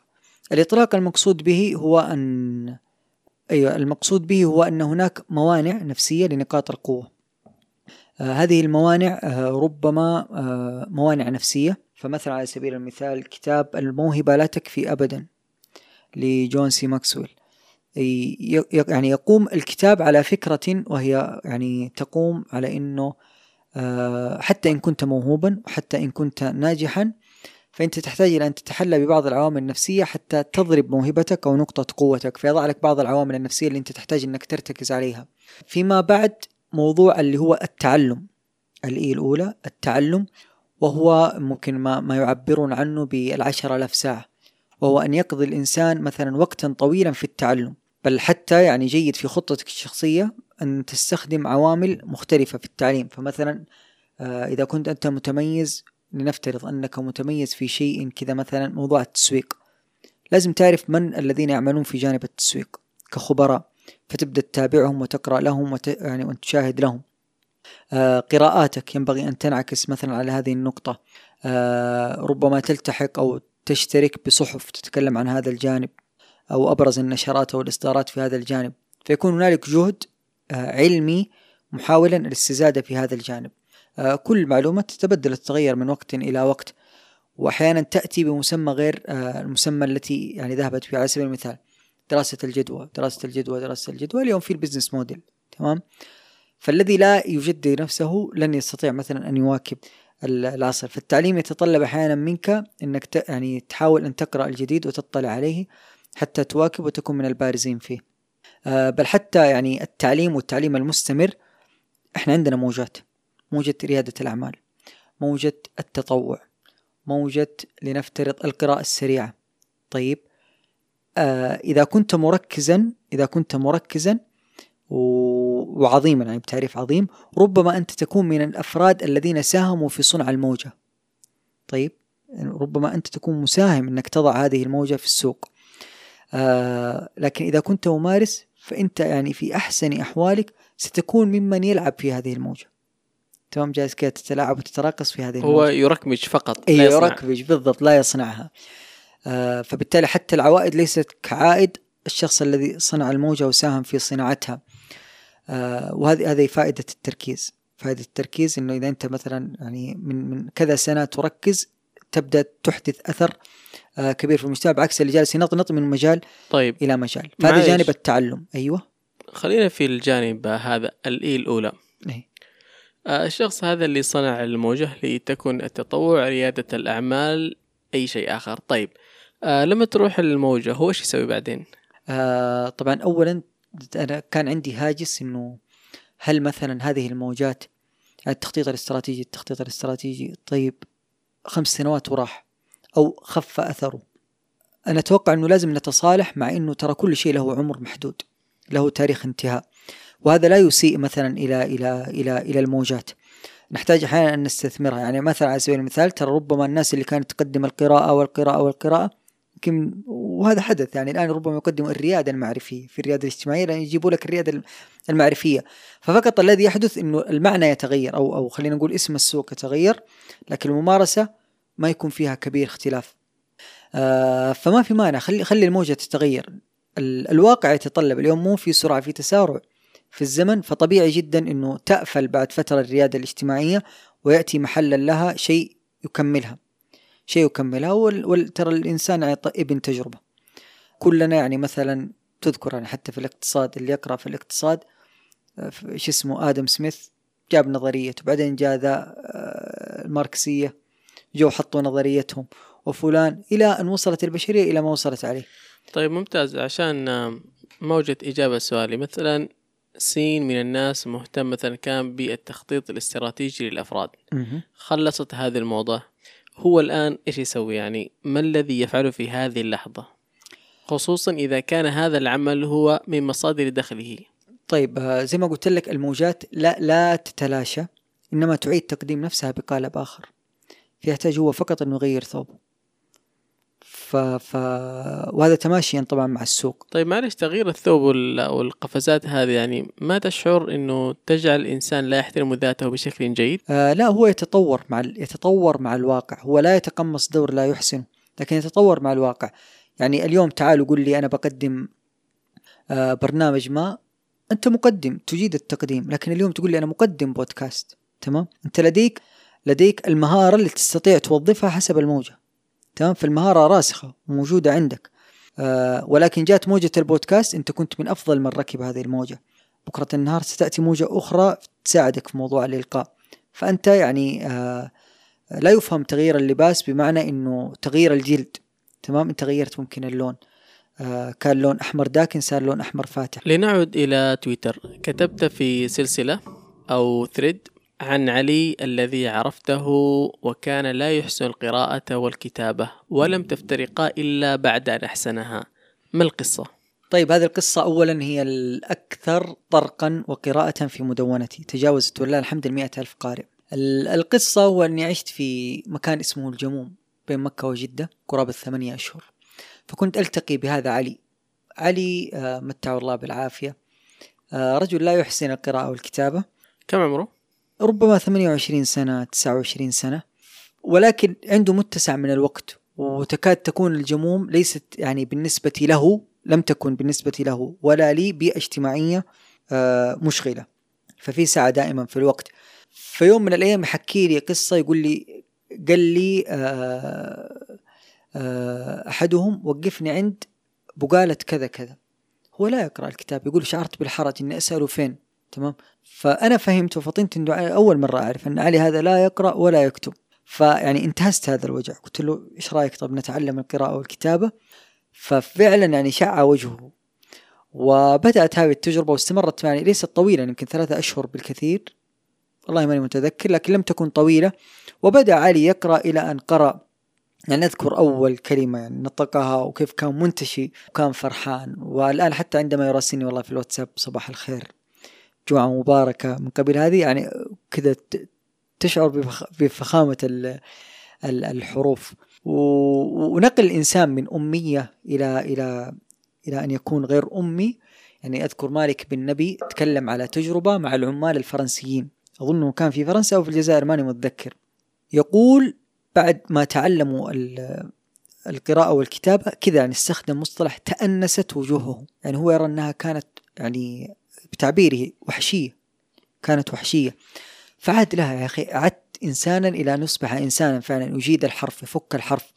الإطلاق المقصود به هو أن أيوة المقصود به هو أن هناك موانع نفسية لنقاط القوة. هذه الموانع آه، ربما آه، موانع نفسية. فمثلا على سبيل المثال كتاب الموهبة لا تكفي أبدا لجون سي ماكسويل. يعني يقوم الكتاب على فكرة وهي يعني تقوم على أنه حتى إن كنت موهوبا وحتى إن كنت ناجحا فأنت تحتاج إلى أن تتحلى ببعض العوامل النفسية حتى تضرب موهبتك أو نقطة قوتك فيضع لك بعض العوامل النفسية اللي أنت تحتاج أنك ترتكز عليها. فيما بعد موضوع اللي هو التعلم الإي الأولى التعلم وهو ممكن ما, ما يعبرون عنه بالعشرة آلاف ساعة وهو أن يقضي الإنسان مثلا وقتا طويلا في التعلم بل حتى يعني جيد في خطتك الشخصية أن تستخدم عوامل مختلفة في التعليم. فمثلا آه، إذا كنت أنت متميز لنفترض أنك متميز في شيء كذا مثلا موضوع التسويق. لازم تعرف من الذين يعملون في جانب التسويق كخبراء فتبدأ تتابعهم وتقرأ لهم وت... يعني وتشاهد لهم. آه قراءاتك ينبغي أن تنعكس مثلا على هذه النقطة. آه ربما تلتحق أو تشترك بصحف تتكلم عن هذا الجانب أو أبرز النشرات أو الإصدارات في هذا الجانب. فيكون هنالك جهد آه علمي محاولا الاستزادة في هذا الجانب. آه كل معلومة تتبدل تتغير من وقت إلى وقت. وأحيانا تأتي بمسمى غير آه المسمى التي يعني ذهبت فيه على سبيل المثال. دراسة الجدوى دراسة الجدوى دراسة الجدوى. اليوم في البزنس موديل تمام؟ فالذي لا يجدد نفسه لن يستطيع مثلا أن يواكب العصر. فالتعليم يتطلب أحيانا منك أنك يعني تحاول أن تقرأ الجديد وتطلع عليه حتى تواكب وتكون من البارزين فيه. آه، بل حتى يعني التعليم والتعليم المستمر إحنا عندنا موجات. موجة ريادة الأعمال موجة التطوع موجة لنفترض القراءة السريعة. طيب إذا كنت مركزا إذا كنت مركزا وعظيما يعني بتعريف عظيم ربما أنت تكون من الأفراد الذين ساهموا في صنع الموجة. طيب ربما أنت تكون مساهم أنك تضع هذه الموجة في السوق. آه لكن إذا كنت ممارس فأنت يعني في أحسن أحوالك ستكون ممن يلعب في هذه الموجة. تمام جالس كذا تتلاعب وتتراقص في هذه الموجة. هو يركمج فقط أي يركمج بالضبط لا يصنعها. آه فبالتالي حتى العوائد ليست كعائد الشخص الذي صنع الموجة وساهم في صناعتها. آه وهذه هذه فائدة التركيز. فائدة التركيز إنه إذا أنت مثلا يعني من من كذا سنة تركز تبدأ تحدث أثر آه كبير في المجتمع بعكس اللي جالس ينطنط من مجال طيب. إلى مجال. فهذا جانب التعلم. أيوه. خلينا في الجانب هذا الاي الأولى؟ إيه؟ آه الشخص هذا اللي صنع الموجة لتكون التطوع ريادة الأعمال أي شيء آخر. طيب. آه لما تروح الموجة هو إيش يسوي بعدين؟ آه طبعا أولا أنا كان عندي هاجس إنه هل مثلا هذه الموجات التخطيط الاستراتيجي التخطيط الاستراتيجي طيب خمس سنوات وراح أو خف أثره. أنا أتوقع أنه لازم نتصالح مع أنه ترى كل شيء له عمر محدود له تاريخ انتهاء. وهذا لا يسيء مثلا إلى إلى إلى إلى الموجات. نحتاج أحيانا أن نستثمرها. يعني مثلا على سبيل المثال ترى ربما الناس اللي كانت تقدم القراءة والقراءة والقراءة يمكن وهذا حدث. يعني الآن ربما يقدموا الريادة المعرفية في الريادة الاجتماعية لأن يجيبوا لك الريادة المعرفية. ففقط الذي يحدث إنه المعنى يتغير أو أو خلينا نقول اسم السوق يتغير لكن الممارسة ما يكون فيها كبير اختلاف. آه فما في مانع. خلي خلي الموجة تتغير. ال- الواقع يتطلب اليوم مو في سرعة في تسارع في الزمن. فطبيعي جدا إنه تأفل بعد فترة الريادة الاجتماعية ويأتي محلا لها شيء يكملها. شيء يكملها وال- وال- ترى الإنسان يعني ط- ابن تجربة. كلنا يعني مثلا تذكر يعني حتى في الاقتصاد اللي يقرأ في الاقتصاد آه، شو اسمه آدم سميث جاب نظريته بعدين جاء ذا آه، الماركسية جو حطوا نظريتهم وفلان إلى أن وصلت البشرية إلى ما وصلت عليه. طيب ممتاز. عشان آم، ما وجدت إجابة سؤالي مثلا سين من الناس مهتم مثلا كان بالتخطيط الاستراتيجي للأفراد. خلصت هذا الموضة هو الآن إيش يسوي؟ يعني ما الذي يفعله في هذه اللحظة؟ خصوصا إذا كان هذا العمل هو من مصادر دخله. طيب آه، زي ما قلت لك الموجات لا لا تتلاشى إنما تعيد تقديم نفسها بقالب آخر. فيحتاج هو فقط أنه يغير ثوبه. ف... ف... وهذا تماشيا طبعا مع السوق. طيب معلش تغيير الثوب وال- والقفزات هذه يعني ما تشعر إنه تجعل الإنسان لا يحترم ذاته بشكل جيد؟ آه لا هو يتطور مع ال... يتطور مع الواقع. هو لا يتقمص دور لا يحسن لكن يتطور مع الواقع. يعني اليوم تعال وقول لي أنا بقدم آه برنامج ما أنت مقدم تجيد التقديم لكن اليوم تقول لي أنا مقدم بودكاست تمام؟ أنت لديك لديك المهارة اللي تستطيع توظفها حسب الموجة. تمام؟ فالمهارة راسخة وموجودة عندك. آه ولكن جات موجة البودكاست أنت كنت من أفضل من ركب هذه الموجة. بكرة النهار ستأتي موجة أخرى تساعدك في موضوع الإلقاء. فأنت يعني آه لا يفهم تغيير اللباس بمعنى أنه تغيير الجلد تمام؟ أنت غيرت ممكن اللون. آه كان لون أحمر داكن صار لون أحمر فاتح. لنعد إلى تويتر. كتبت في سلسلة أو ثريد عن علي الذي عرفته وكان لا يحسن القراءة والكتابة ولم تفترقا إلا بعد أن أحسنها. ما القصة؟ طيب هذه القصة أولا هي الأكثر طرقا وقراءة في مدونتي تجاوزت ولله الحمد المئة ألف قارئ. ال- القصة هو أني عشت في مكان اسمه الجموم بين مكة وجدة قرابة ثمانية أشهر. فكنت ألتقي بهذا علي. علي آه، متعه الله بالعافية آه، رجل لا يحسن القراءة والكتابة. كم عمره؟ ربما 28 سنة 29 سنة ولكن عنده متسع من الوقت وتكاد تكون الجموم ليست يعني بالنسبة له لم تكن بالنسبة له ولا لي بيئة اجتماعية آه، مشغلة. ففي ساعة دائما في الوقت. في يوم من الأيام يحكي لي قصة يقول لي قال لي آه، آه، أحدهم وقفني عند بقالة كذا كذا. هو لا يقرأ الكتاب يقول شعرت بالحرج إني أسأله فين؟ تمام؟ فأنا فهمت وفطنت إنه أول مرة أعرف أن علي هذا لا يقرأ ولا يكتب. فيعني انتهزت هذا الوجع. قلت له إيش رأيك طب نتعلم القراءة والكتابة؟ ففعلا يعني شع وجهه. وبدأت هذه التجربة واستمرت معي ليست طويلة يمكن ثلاثة أشهر بالكثير. والله ماني متذكر لكن لم تكن طويلة. وبدأ علي يقرأ إلى أن قرأ. يعني أذكر أول كلمة يعني نطقها وكيف كان منتشي وكان فرحان. والآن حتى عندما يراسلني والله في الواتساب صباح الخير. جمعة مباركة من قبل هذه يعني كذا تشعر بفخ- بفخامة ال- ال- الحروف. ونقل الإنسان من أمية إلى إلى إلى أن يكون غير أمي. يعني أذكر مالك بن نبي تكلم على تجربة مع العمال الفرنسيين. أظنه كان في فرنسا أو في الجزائر ماني متذكر. يقول بعد ما تعلموا ال- القراءة والكتابة كذا يعني استخدم مصطلح تأنست وجوههم يعني هو يرى أنها كانت يعني بتعبيره وحشية كانت وحشية. فعاد لها يا أخي عدت إنسانا إلى أن يصبح إنسانا فعلا يجيد الحرف يفك الحرف.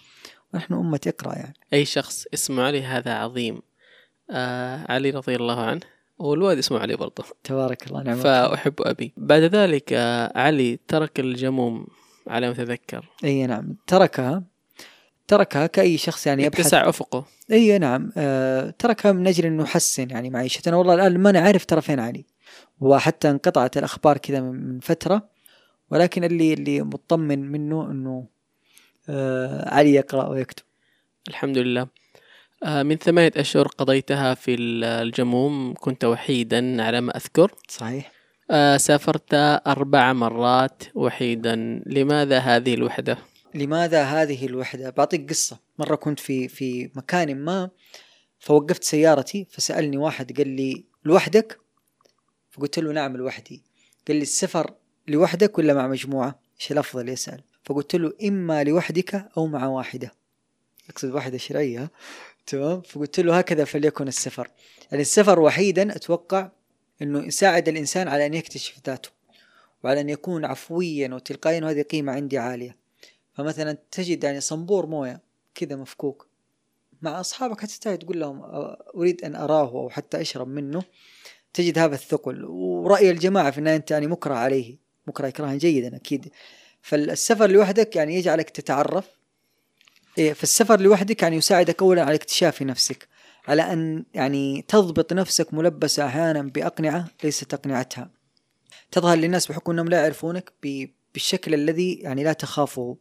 ونحن أمة اقرأ يعني. أي شخص اسمه علي هذا عظيم. آه علي رضي الله عنه والوالد اسمه علي برضه. تبارك الله نعم. فأحب أبي. بعد ذلك آه علي ترك الجموم على ما أتذكر أي نعم تركها. تركها كأي شخص يعني يبحث. يتسع أفقه. إي نعم. آه تركها من أجل أنه يحسن يعني معيشتنا والله الآن ما نعرف ترى فين علي. وحتى انقطعت الأخبار كذا من فترة. ولكن اللي اللي مطمن منه أنه آه علي يقرأ ويكتب. الحمد لله. آه من ثمانية أشهر قضيتها في الجموم. كنت وحيدا على ما أذكر. صحيح. آه سافرت أربع مرات وحيدا. لماذا هذه الوحدة؟ لماذا هذه الوحدة؟ بعطيك قصة. مرة كنت في في مكان ما فوقفت سيارتي فسألني واحد قال لي لوحدك؟ فقلت له نعم لوحدي. قال لي السفر لوحدك ولا مع مجموعة؟ إيش الأفضل؟ يسال فقلت له إما لوحدك أو مع واحدة. أقصد واحدة شرعية تمام؟ فقلت له هكذا فليكن السفر. يعني السفر وحيدا أتوقع إنه يساعد الإنسان على أن يكتشف ذاته وعلى أن يكون عفويا وتلقائيا وهذه قيمة عندي عالية. فمثلا تجد يعني صنبور موية كذا مفكوك. مع أصحابك حتستحي تقول لهم أريد أن أراه أو حتى أشرب منه. تجد هذا الثقل. ورأي الجماعة في انها أنت يعني مكره عليه. مكره اكراها جيدا أكيد. فالسفر لوحدك يعني يجعلك تتعرف. إيه فالسفر لوحدك يعني يساعدك اولا على اكتشاف نفسك. على أن يعني تضبط نفسك ملبسة أحيانا بأقنعة ليست أقنعتها. تظهر للناس بحكم أنهم لا يعرفونك بالشكل الذي يعني لا تخافه.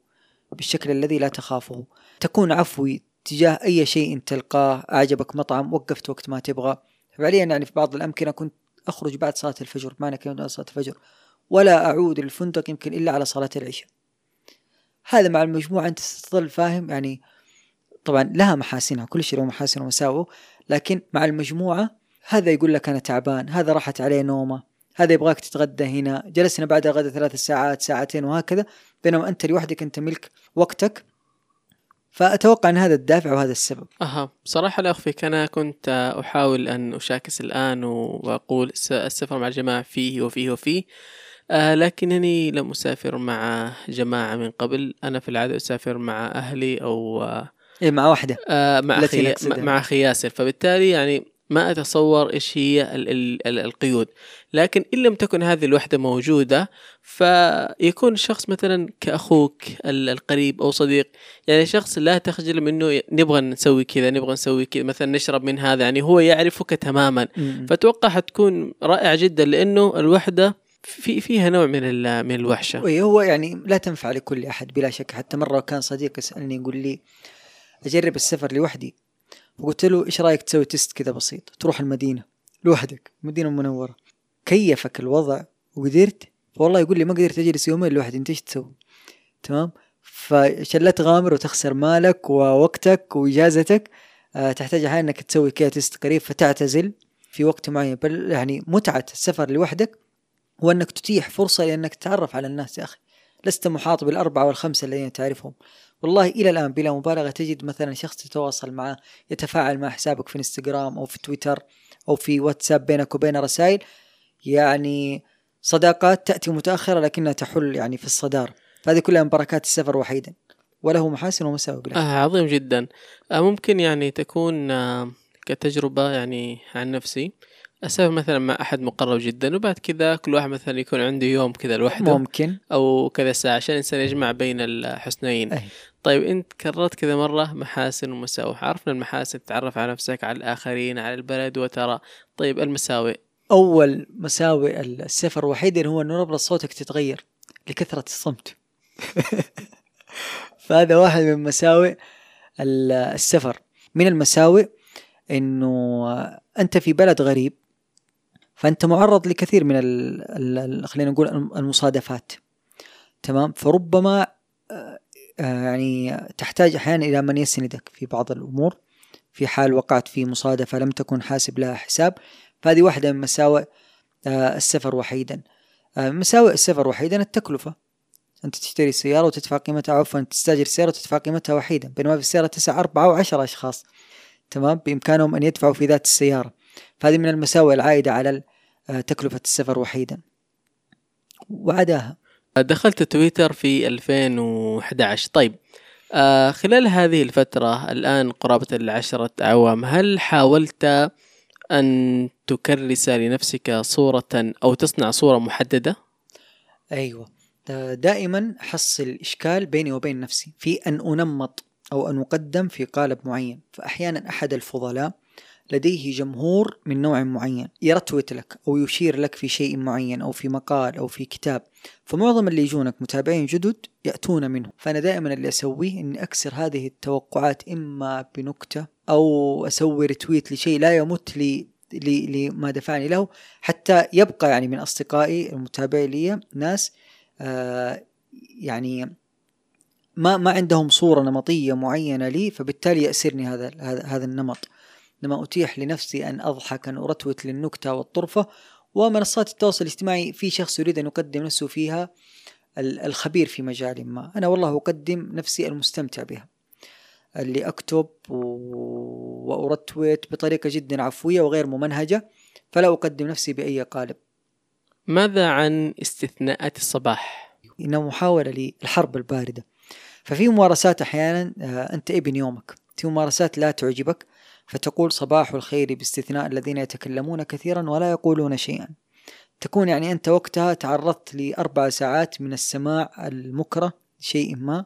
بالشكل الذي لا تخافه. تكون عفوي تجاه أي شيء تلقاه. أعجبك مطعم وقفت وقت ما تبغى. فعليا يعني في بعض الأمكنة كنت أخرج بعد صلاة الفجر. معنى كلمه صلاة الفجر. ولا أعود الفندق يمكن إلا على صلاة العشاء. هذا مع المجموعة. أنت تظل فاهم يعني طبعا لها محاسنها. كل شيء له محاسن ومساوئ لكن مع المجموعة هذا يقول لك أنا تعبان. هذا راحت عليه نومة. هذا يبغاك تتغدى هنا. جلسنا بعد الغداء ثلاث ساعات ساعتين وهكذا. بينما أنت لوحدك أنت ملك وقتك. فأتوقع أن هذا الدافع وهذا السبب. أها. بصراحة لا أخفيك. أنا كنت أحاول أن أشاكس الآن وأقول السفر مع الجماعة فيه وفيه وفيه. آه لكنني لم أسافر مع جماعة من قبل. أنا في العادة أسافر مع أهلي أو آه إيه مع واحدة. آه مع أخي مع أخي ياسر. فبالتالي يعني ما أتصور إيش هي ال ال ال القيود. لكن إن لم تكن هذه الوحدة موجودة فيكون الشخص مثلا كأخوك القريب أو صديق يعني شخص لا تخجل منه نبغى نسوي كذا نبغى نسوي كذا مثلا نشرب من هذا يعني هو يعرفك تماما. فتوقع حتكون رائع جدا لأنه الوحدة في فيها نوع من من الوحشة. هو يعني لا تنفع لكل أحد بلا شك. حتى مرة كان صديق يسألني يقول لي أجرب السفر لوحدي؟ فقلت له إيش رأيك تسوي تيست كذا بسيط؟ تروح المدينة لوحدك المدينة المنوره كيفك الوضع؟ وقدرت؟ والله يقول لي ما قدرت أجلس يومين لوحدي انت إيش تسوي؟ تمام؟ فعشان لا تغامر وتخسر مالك ووقتك وإجازتك. آه تحتاج أحيانا إنك تسوي كذا تيست قريب فتعتزل في وقت معين. بل يعني متعة السفر لوحدك هو أنك تتيح فرصة لأنك تتعرف على الناس يا أخي. لست محاط بالأربعة والخمسة الذين تعرفهم. والله إلى الآن بلا مبالغة تجد مثلا شخص تتواصل معه يتفاعل مع حسابك في إنستغرام أو في تويتر أو في واتساب بينك وبين رسائل. يعني صداقات تأتي متأخرة لكنها تحل يعني في الصدارة فهذه كلها من بركات السفر وحيدا. وله محاسن ومساوئ آه عظيم جدا. آه ممكن يعني تكون آه كتجربة يعني عن نفسي. اسافر مثلا مع أحد مقرب جدا وبعد كذا كل واحد مثلا يكون عنده يوم كذا لوحده ممكن. أو كذا ساعة عشان الانسان يجمع بين الحسنين أي. طيب أنت كررت كذا مرة محاسن ومساوئ عرفنا المحاسن تتعرف على نفسك على الآخرين على البلد وترى. طيب المساوئ أول مساوئ السفر وحيدا هو إنه نبرة صوتك تتغير لكثرة الصمت. [LAUGHS] فهذا واحد من مساوئ السفر. من المساوئ إنه أنت في بلد غريب فأنت معرض لكثير من خلينا نقول المصادفات. تمام؟ فربما آه، يعني تحتاج أحيانا إلى من يسندك في بعض الأمور. في حال وقعت في مصادفة لم تكن حاسب لها حساب فهذه واحدة من مساوئ آه، السفر وحيدا. آه، مساوئ السفر وحيدا التكلفة. أنت تشتري سياره وتدفع قيمتها عفوا تستأجر سياره وتدفع قيمتها وحيدا بينما في السيارة تسع أربعة وعشرة أشخاص. تمام؟ بإمكانهم أن يدفعوا في ذات السيارة. فهذه من المساوئ العائدة على آه، تكلفة السفر وحيدا. وعداها. دخلت تويتر في 2011 طيب آه خلال هذه الفترة الآن قرابة العشرة أعوام هل حاولت أن تكرس لنفسك صورة أو تصنع صورة محددة؟ أيوة. دائما أحصل إشكال بيني وبين نفسي في أن أنمط أو أن أقدم في قالب معين. فأحيانا أحد الفضلاء لديه جمهور من نوع معين يرتوت لك أو يشير لك في شيء معين أو في مقال أو في كتاب. فمعظم اللي يجونك متابعين جدد يأتون منه. فأنا دائما اللي أسويه أني أكسر هذه التوقعات إما بنكتة أو أسوي رتويت لشيء لا يمت لي لما دفعني له. حتى يبقى يعني من أصدقائي المتابعين لي ناس آه يعني ما ما عندهم صورة نمطية معينة لي فبالتالي يأسرني هذا هذا النمط. لما أتيح لنفسي أن أضحك أن أرتوت للنكتة والطرفة ومنصات التواصل الاجتماعي في شخص يريد أن يقدم نفسه فيها الخبير في مجال ما. أنا والله أقدم نفسي المستمتع بها. اللي أكتب و- وأرتويت بطريقة جدا عفوية وغير ممنهجة فلا أقدم نفسي بأي قالب. ماذا عن استثناءات الصباح؟ إنها محاولة للحرب الباردة. ففي ممارسات أحيانا آه، أنت ابن يومك. في ممارسات لا تعجبك. فتقول صباح الخير باستثناء الذين يتكلمون كثيرا ولا يقولون شيئا. تكون يعني أنت وقتها تعرضت لأربع ساعات من السماع المكره لشيء ما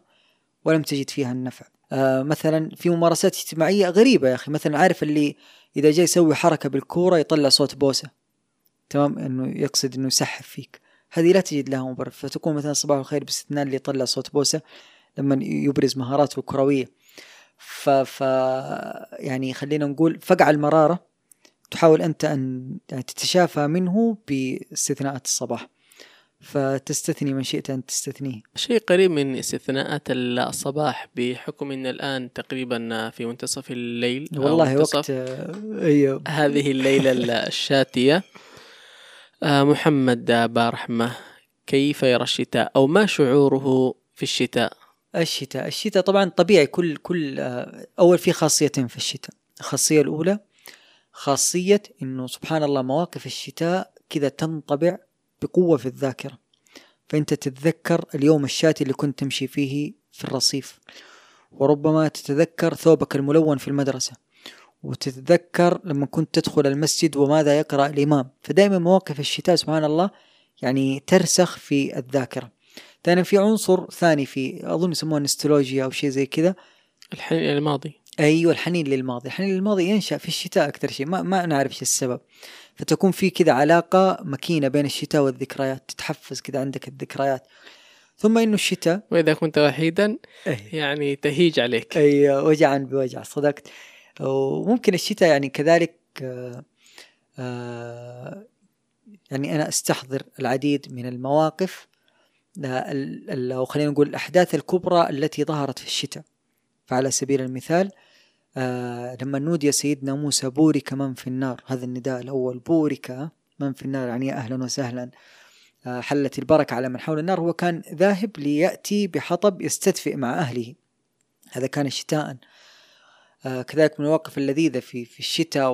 ولم تجد فيها النفع. آه مثلا في ممارسات اجتماعية غريبة يا أخي. مثلا عارف اللي إذا جاي يسوي حركة بالكورة يطلع صوت بوسة. تمام؟ إنه يقصد إنه يسحف فيك. هذه لا تجد لها مبرر. فتكون مثلا صباح الخير باستثناء اللي يطلع صوت بوسة لما يبرز مهاراته الكروية. ف, ف يعني خلينا نقول فقع المرارة تحاول أنت أن يعني تتشافى منه باستثناءات الصباح. فتستثني من شئت أن تستثنيه. شيء قريب من استثناءات الصباح بحكم إن الآن تقريبا في منتصف الليل أو والله منتصف وقت أيوه. هذه الليلة الشاتية. آه، محمد بارحمة كيف يرى الشتاء؟ أو ما شعوره في الشتاء؟ الشتاء. الشتاء طبعا طبيعي كل كل آه، أول في خاصيتين في الشتاء. الخاصية الأولى خاصية إنه سبحان الله مواقف الشتاء كذا تنطبع بقوة في الذاكرة. فأنت تتذكر اليوم الشاتي اللي كنت تمشي فيه في الرصيف وربما تتذكر ثوبك الملون في المدرسة وتتذكر لما كنت تدخل المسجد وماذا يقرأ الإمام. فدائما مواقف الشتاء سبحان الله يعني ترسخ في الذاكرة. ثانيا في عنصر ثاني في أظن يسموه نستولوجيا أو شيء زي كذا. الحين الماضي. أيوه الحنين للماضي الحنين للماضي ينشأ في الشتاء أكثر شيء. ما ما نعرف إيش السبب. فتكون في كذا علاقة مكينة بين الشتاء والذكريات. تتحفز كذا عندك الذكريات. ثم إنه الشتاء وإذا كنت وحيدا. يعني تهيج عليك. أيوه وجعا بوجع صدقت. وممكن الشتاء يعني كذلك آه، آه، يعني أنا أستحضر العديد من المواقف. أو خلينا نقول الأحداث الكبرى التي ظهرت في الشتاء. فعلى سبيل المثال آه لما نودي سيدنا موسى بورك من في النار هذا النداء الأول بورك من في النار يعني أهلا وسهلا آه حلت البركة على من حول النار هو كان ذاهب ليأتي بحطب يستدفئ مع أهله. هذا كان شتاء آه كذلك من المواقف اللذيذة في في الشتاء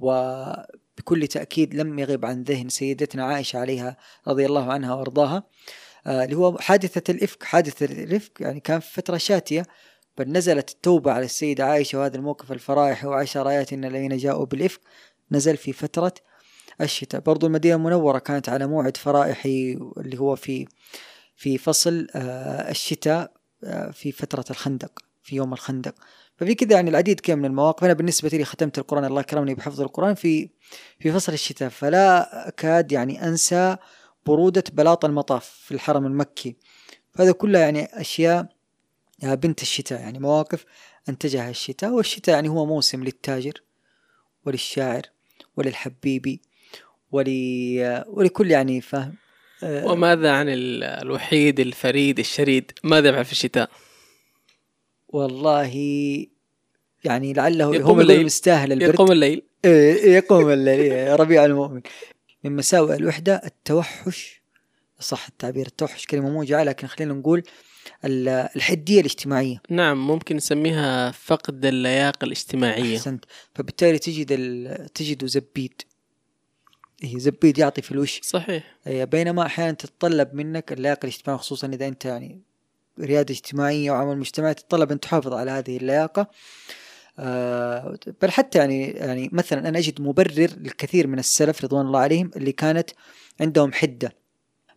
وبكل تأكيد لم يغب عن ذهن سيدتنا عائشة عليها رضي الله عنها وأرضاها. آه اللي هو حادثة الإفك. حادثة الإفك يعني كان في فترة شاتية بل نزلت التوبة على السيدة عائشة وهذا الموقف الفرايح وعشر آيات إن الذين جاءوا بالإفك. نزل في فترة الشتاء. برضو المدينة المنورة كانت على موعد فرائحي اللي هو في في فصل آه الشتاء آه في فترة الخندق في يوم الخندق. ففي كذا يعني العديد كذا من المواقف. أنا بالنسبة لي ختمت القرآن. الله كرمني بحفظ القرآن في في فصل الشتاء. فلا أكاد يعني أنسى بروده بلاط المطاف في الحرم المكي. فهذا كلها يعني أشياء يا بنت الشتاء يعني مواقف أنتجها الشتاء. والشتاء يعني هو موسم للتاجر وللشاعر وللحبيبي ولي ولكل يعني فاهم؟ آه، وماذا عن ال- الوحيد الفريد الشريد؟ ماذا يفعل في الشتاء؟ والله يعني لعله يقوم هم الليل. مستاهل البرد. يقوم الليل. إيه، يقوم الليل. ربيع المؤمن. من مساوئ الوحدة التوحش صح التعبير التوحش كلمة موجعة لكن خلينا نقول ال- الحدية الاجتماعية. نعم ممكن نسميها فقد اللياقة الاجتماعية. أحسنت. فبالتالي تجد ال- تجد زبيد. إيه زبيد يعطي في الوش. صحيح. إيه، بينما أحيانا تتطلب منك اللياقة الاجتماعية خصوصا إذا أنت يعني ريادة اجتماعية وعمل مجتمعي تتطلب أن تحافظ على هذه اللياقة. بل حتى يعني يعني مثلا أنا أجد مبرر للكثير من السلف رضوان الله عليهم اللي كانت عندهم حدة.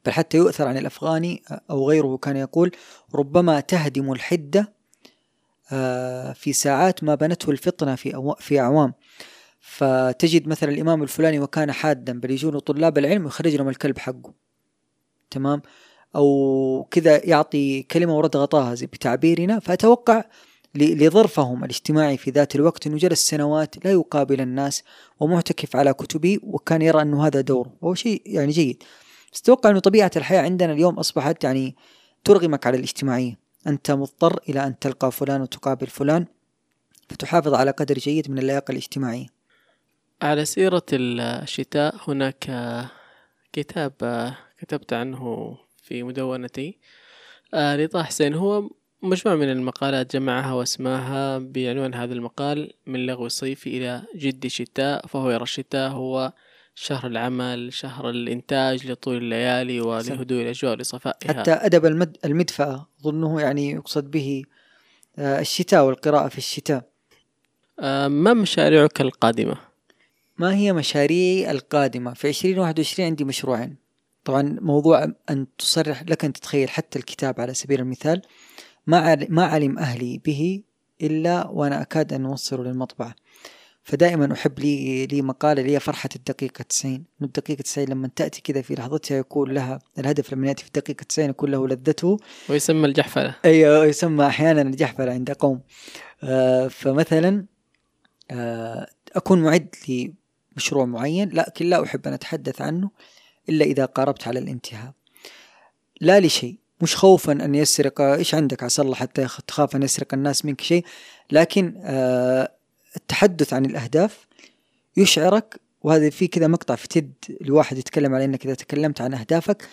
بل حتى يؤثر عن الأفغاني أو غيره كان يقول ربما تهدم الحدة آه، في ساعات ما بنته الفطنة في في أعوام. فتجد مثلا الإمام الفلاني وكان حادا بل يجون طلاب العلم ويخرج لهم الكلب حقه. تمام؟ أو كذا يعطي كلمة ورد غطاها بتعبيرنا فأتوقع ل- لظرفهم الاجتماعي في ذات الوقت أنه جلس سنوات لا يقابل الناس ومعتكف على كتبه وكان يرى أنه هذا دوره وهو شيء يعني جيد. بس أتوقع أنه طبيعة الحياة عندنا اليوم أصبحت يعني ترغمك على الاجتماعية. أنت مضطر إلى أن تلقى فلان وتقابل فلان فتحافظ على قدر جيد من اللياقة الاجتماعية. على سيرة الشتاء هناك كتاب كتبت عنه في مدونتي آه، لطه حسين. هو مجموعة من المقالات جمعها واسماها بعنوان هذا المقال من لغو الصيف إلى جد شتاء فهو يرى الشتاء هو شهر العمل شهر الإنتاج لطول الليالي ولهدوء الأجواء ولصفائها حتى أدب المد المدفأة أظنه يعني يقصد به آه، الشتاء والقراءة في الشتاء. آه، ما مشاريعك القادمة؟ ما هي مشاريعي القادمة؟ في 2021 عندي مشروعين. طبعا موضوع أن تصرح لك أن تتخيل حتى الكتاب على سبيل المثال. ما ما علم أهلي به إلا وأنا أكاد أن أوصله للمطبعة. فدائما أحب لي لي مقالة لي فرحة الدقيقة 90 الدقيقة 90 لما تأتي كذا في لحظتها يكون لها الهدف لما يأتي في الدقيقة 90 يكون له لذته. ويسمى الجحفلة. أيوه يسمى أحيانا الجحفلة عند قوم. آه فمثلا آه أكون معد لمشروع معين لكن لا أحب أن أتحدث عنه إلا إذا قاربت على الانتهاء. لا لشيء. مش خوفا أن يسرق. إيش عندك عسى الله حتى تخاف أن يسرق الناس منك شيء؟ لكن آه التحدث عن الأهداف يشعرك وهذا في كذا مقطع في تد لواحد يتكلم على أنك إذا تكلمت عن أهدافك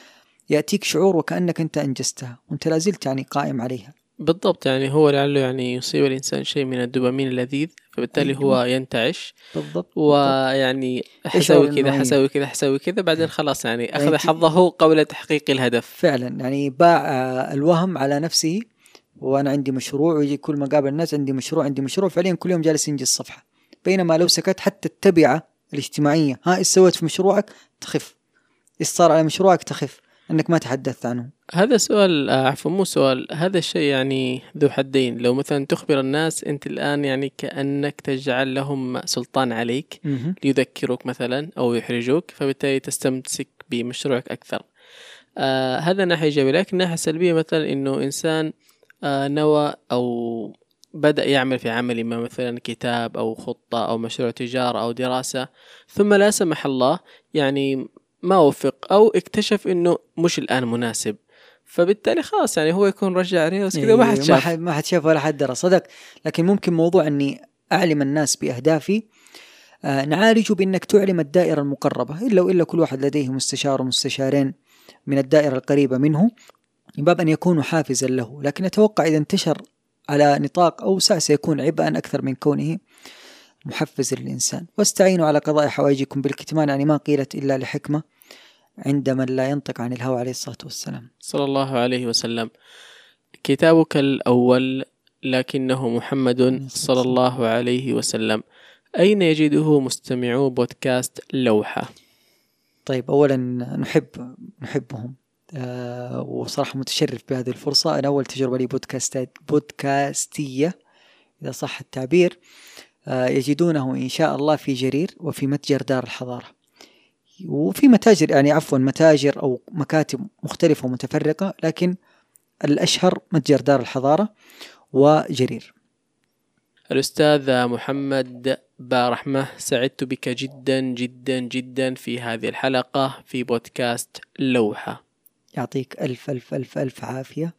يأتيك شعور وكأنك أنت أنجزتها وأنت لازلت يعني قائم عليها. بالضبط يعني هو لعله يعني يصيب الإنسان شيء من الدوبامين اللذيذ فبالتالي أيوة. هو ينتعش. بالضبط ويعني حسوي كذا حسوي كذا حسوي كذا بعدين خلاص يعني أخذ حظه قبل تحقيق الهدف. فعلا يعني باع الوهم على نفسه وأنا عندي مشروع ويجي كل ما قابل الناس عندي مشروع عندي مشروع فعليا كل يوم جالس ينجز صفحة. بينما لو سكت حتى التبعة الاجتماعية ها إيش سويت في مشروعك؟ تخف. إيش صار على مشروعك؟ تخف. إنك ما تحدثت عنه. هذا سؤال آه، عفوا مو سؤال هذا الشيء يعني ذو حدين. لو مثلا تخبر الناس أنت الآن يعني كأنك تجعل لهم سلطان عليك ليذكروك مثلا أو يحرجوك فبالتالي تستمسك بمشروعك أكثر. آه هذا ناحية إيجابية لكن ناحية سلبية مثلا إنه إنسان آه، نوى أو بدأ يعمل في عمل ما مثلا كتاب أو خطة أو مشروع تجارة أو دراسة ثم لا سمح الله يعني ما وفق أو اكتشف إنه مش الآن مناسب. فبالتالي خلاص يعني هو يكون رجع بس كذا ما حد شاف. ما حد شاف ولا حد درى. صدق. لكن ممكن موضوع إني أعلم الناس بأهدافي آه نعالجه بإنك تعلم الدائرة المقربة. إلا وإلا كل واحد لديه مستشار ومستشارين من الدائرة القريبة منه من باب أن يكونوا حافزا له. لكن أتوقع إذا انتشر على نطاق أوسع سيكون عبئا أكثر من كونه محفز للإنسان. واستعينوا على قضاء حوائجكم بالكتمان. يعني ما قيلت إلا لحكمة. عند من لا ينطق عن الهوى عليه الصلاة والسلام. صلى الله عليه وسلم. كتابك الأول لكنه محمد صلى الله عليه وسلم. أين يجده مستمعو بودكاست لوحة؟ طيب أولا نحب نحبهم. آه وصراحة متشرف بهذه الفرصة. أنا أول تجربة لي بودكاستات بودكاستية إذا صح التعبير. آه يجدونه إن شاء الله في جرير وفي متجر دار الحضارة. وفي متاجر يعني عفوا متاجر أو مكاتب مختلفة ومتفرقة لكن الأشهر متجر دار الحضارة وجرير. الأستاذ محمد بارحمة سعدت بك جدا جدا جدا في هذه الحلقة في بودكاست لوحة. يعطيك ألف ألف ألف ألف عافية.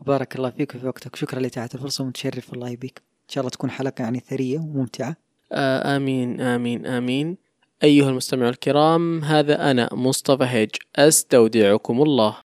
وبارك الله فيك وفي وقتك. شكرا لإتاحة الفرصة ومتشرف الله يبيك إن شاء الله تكون حلقة يعني ثرية وممتعة. آمين آمين آمين. أيها المستمعون الكرام هذا أنا مصطفى هيج أستودعكم الله.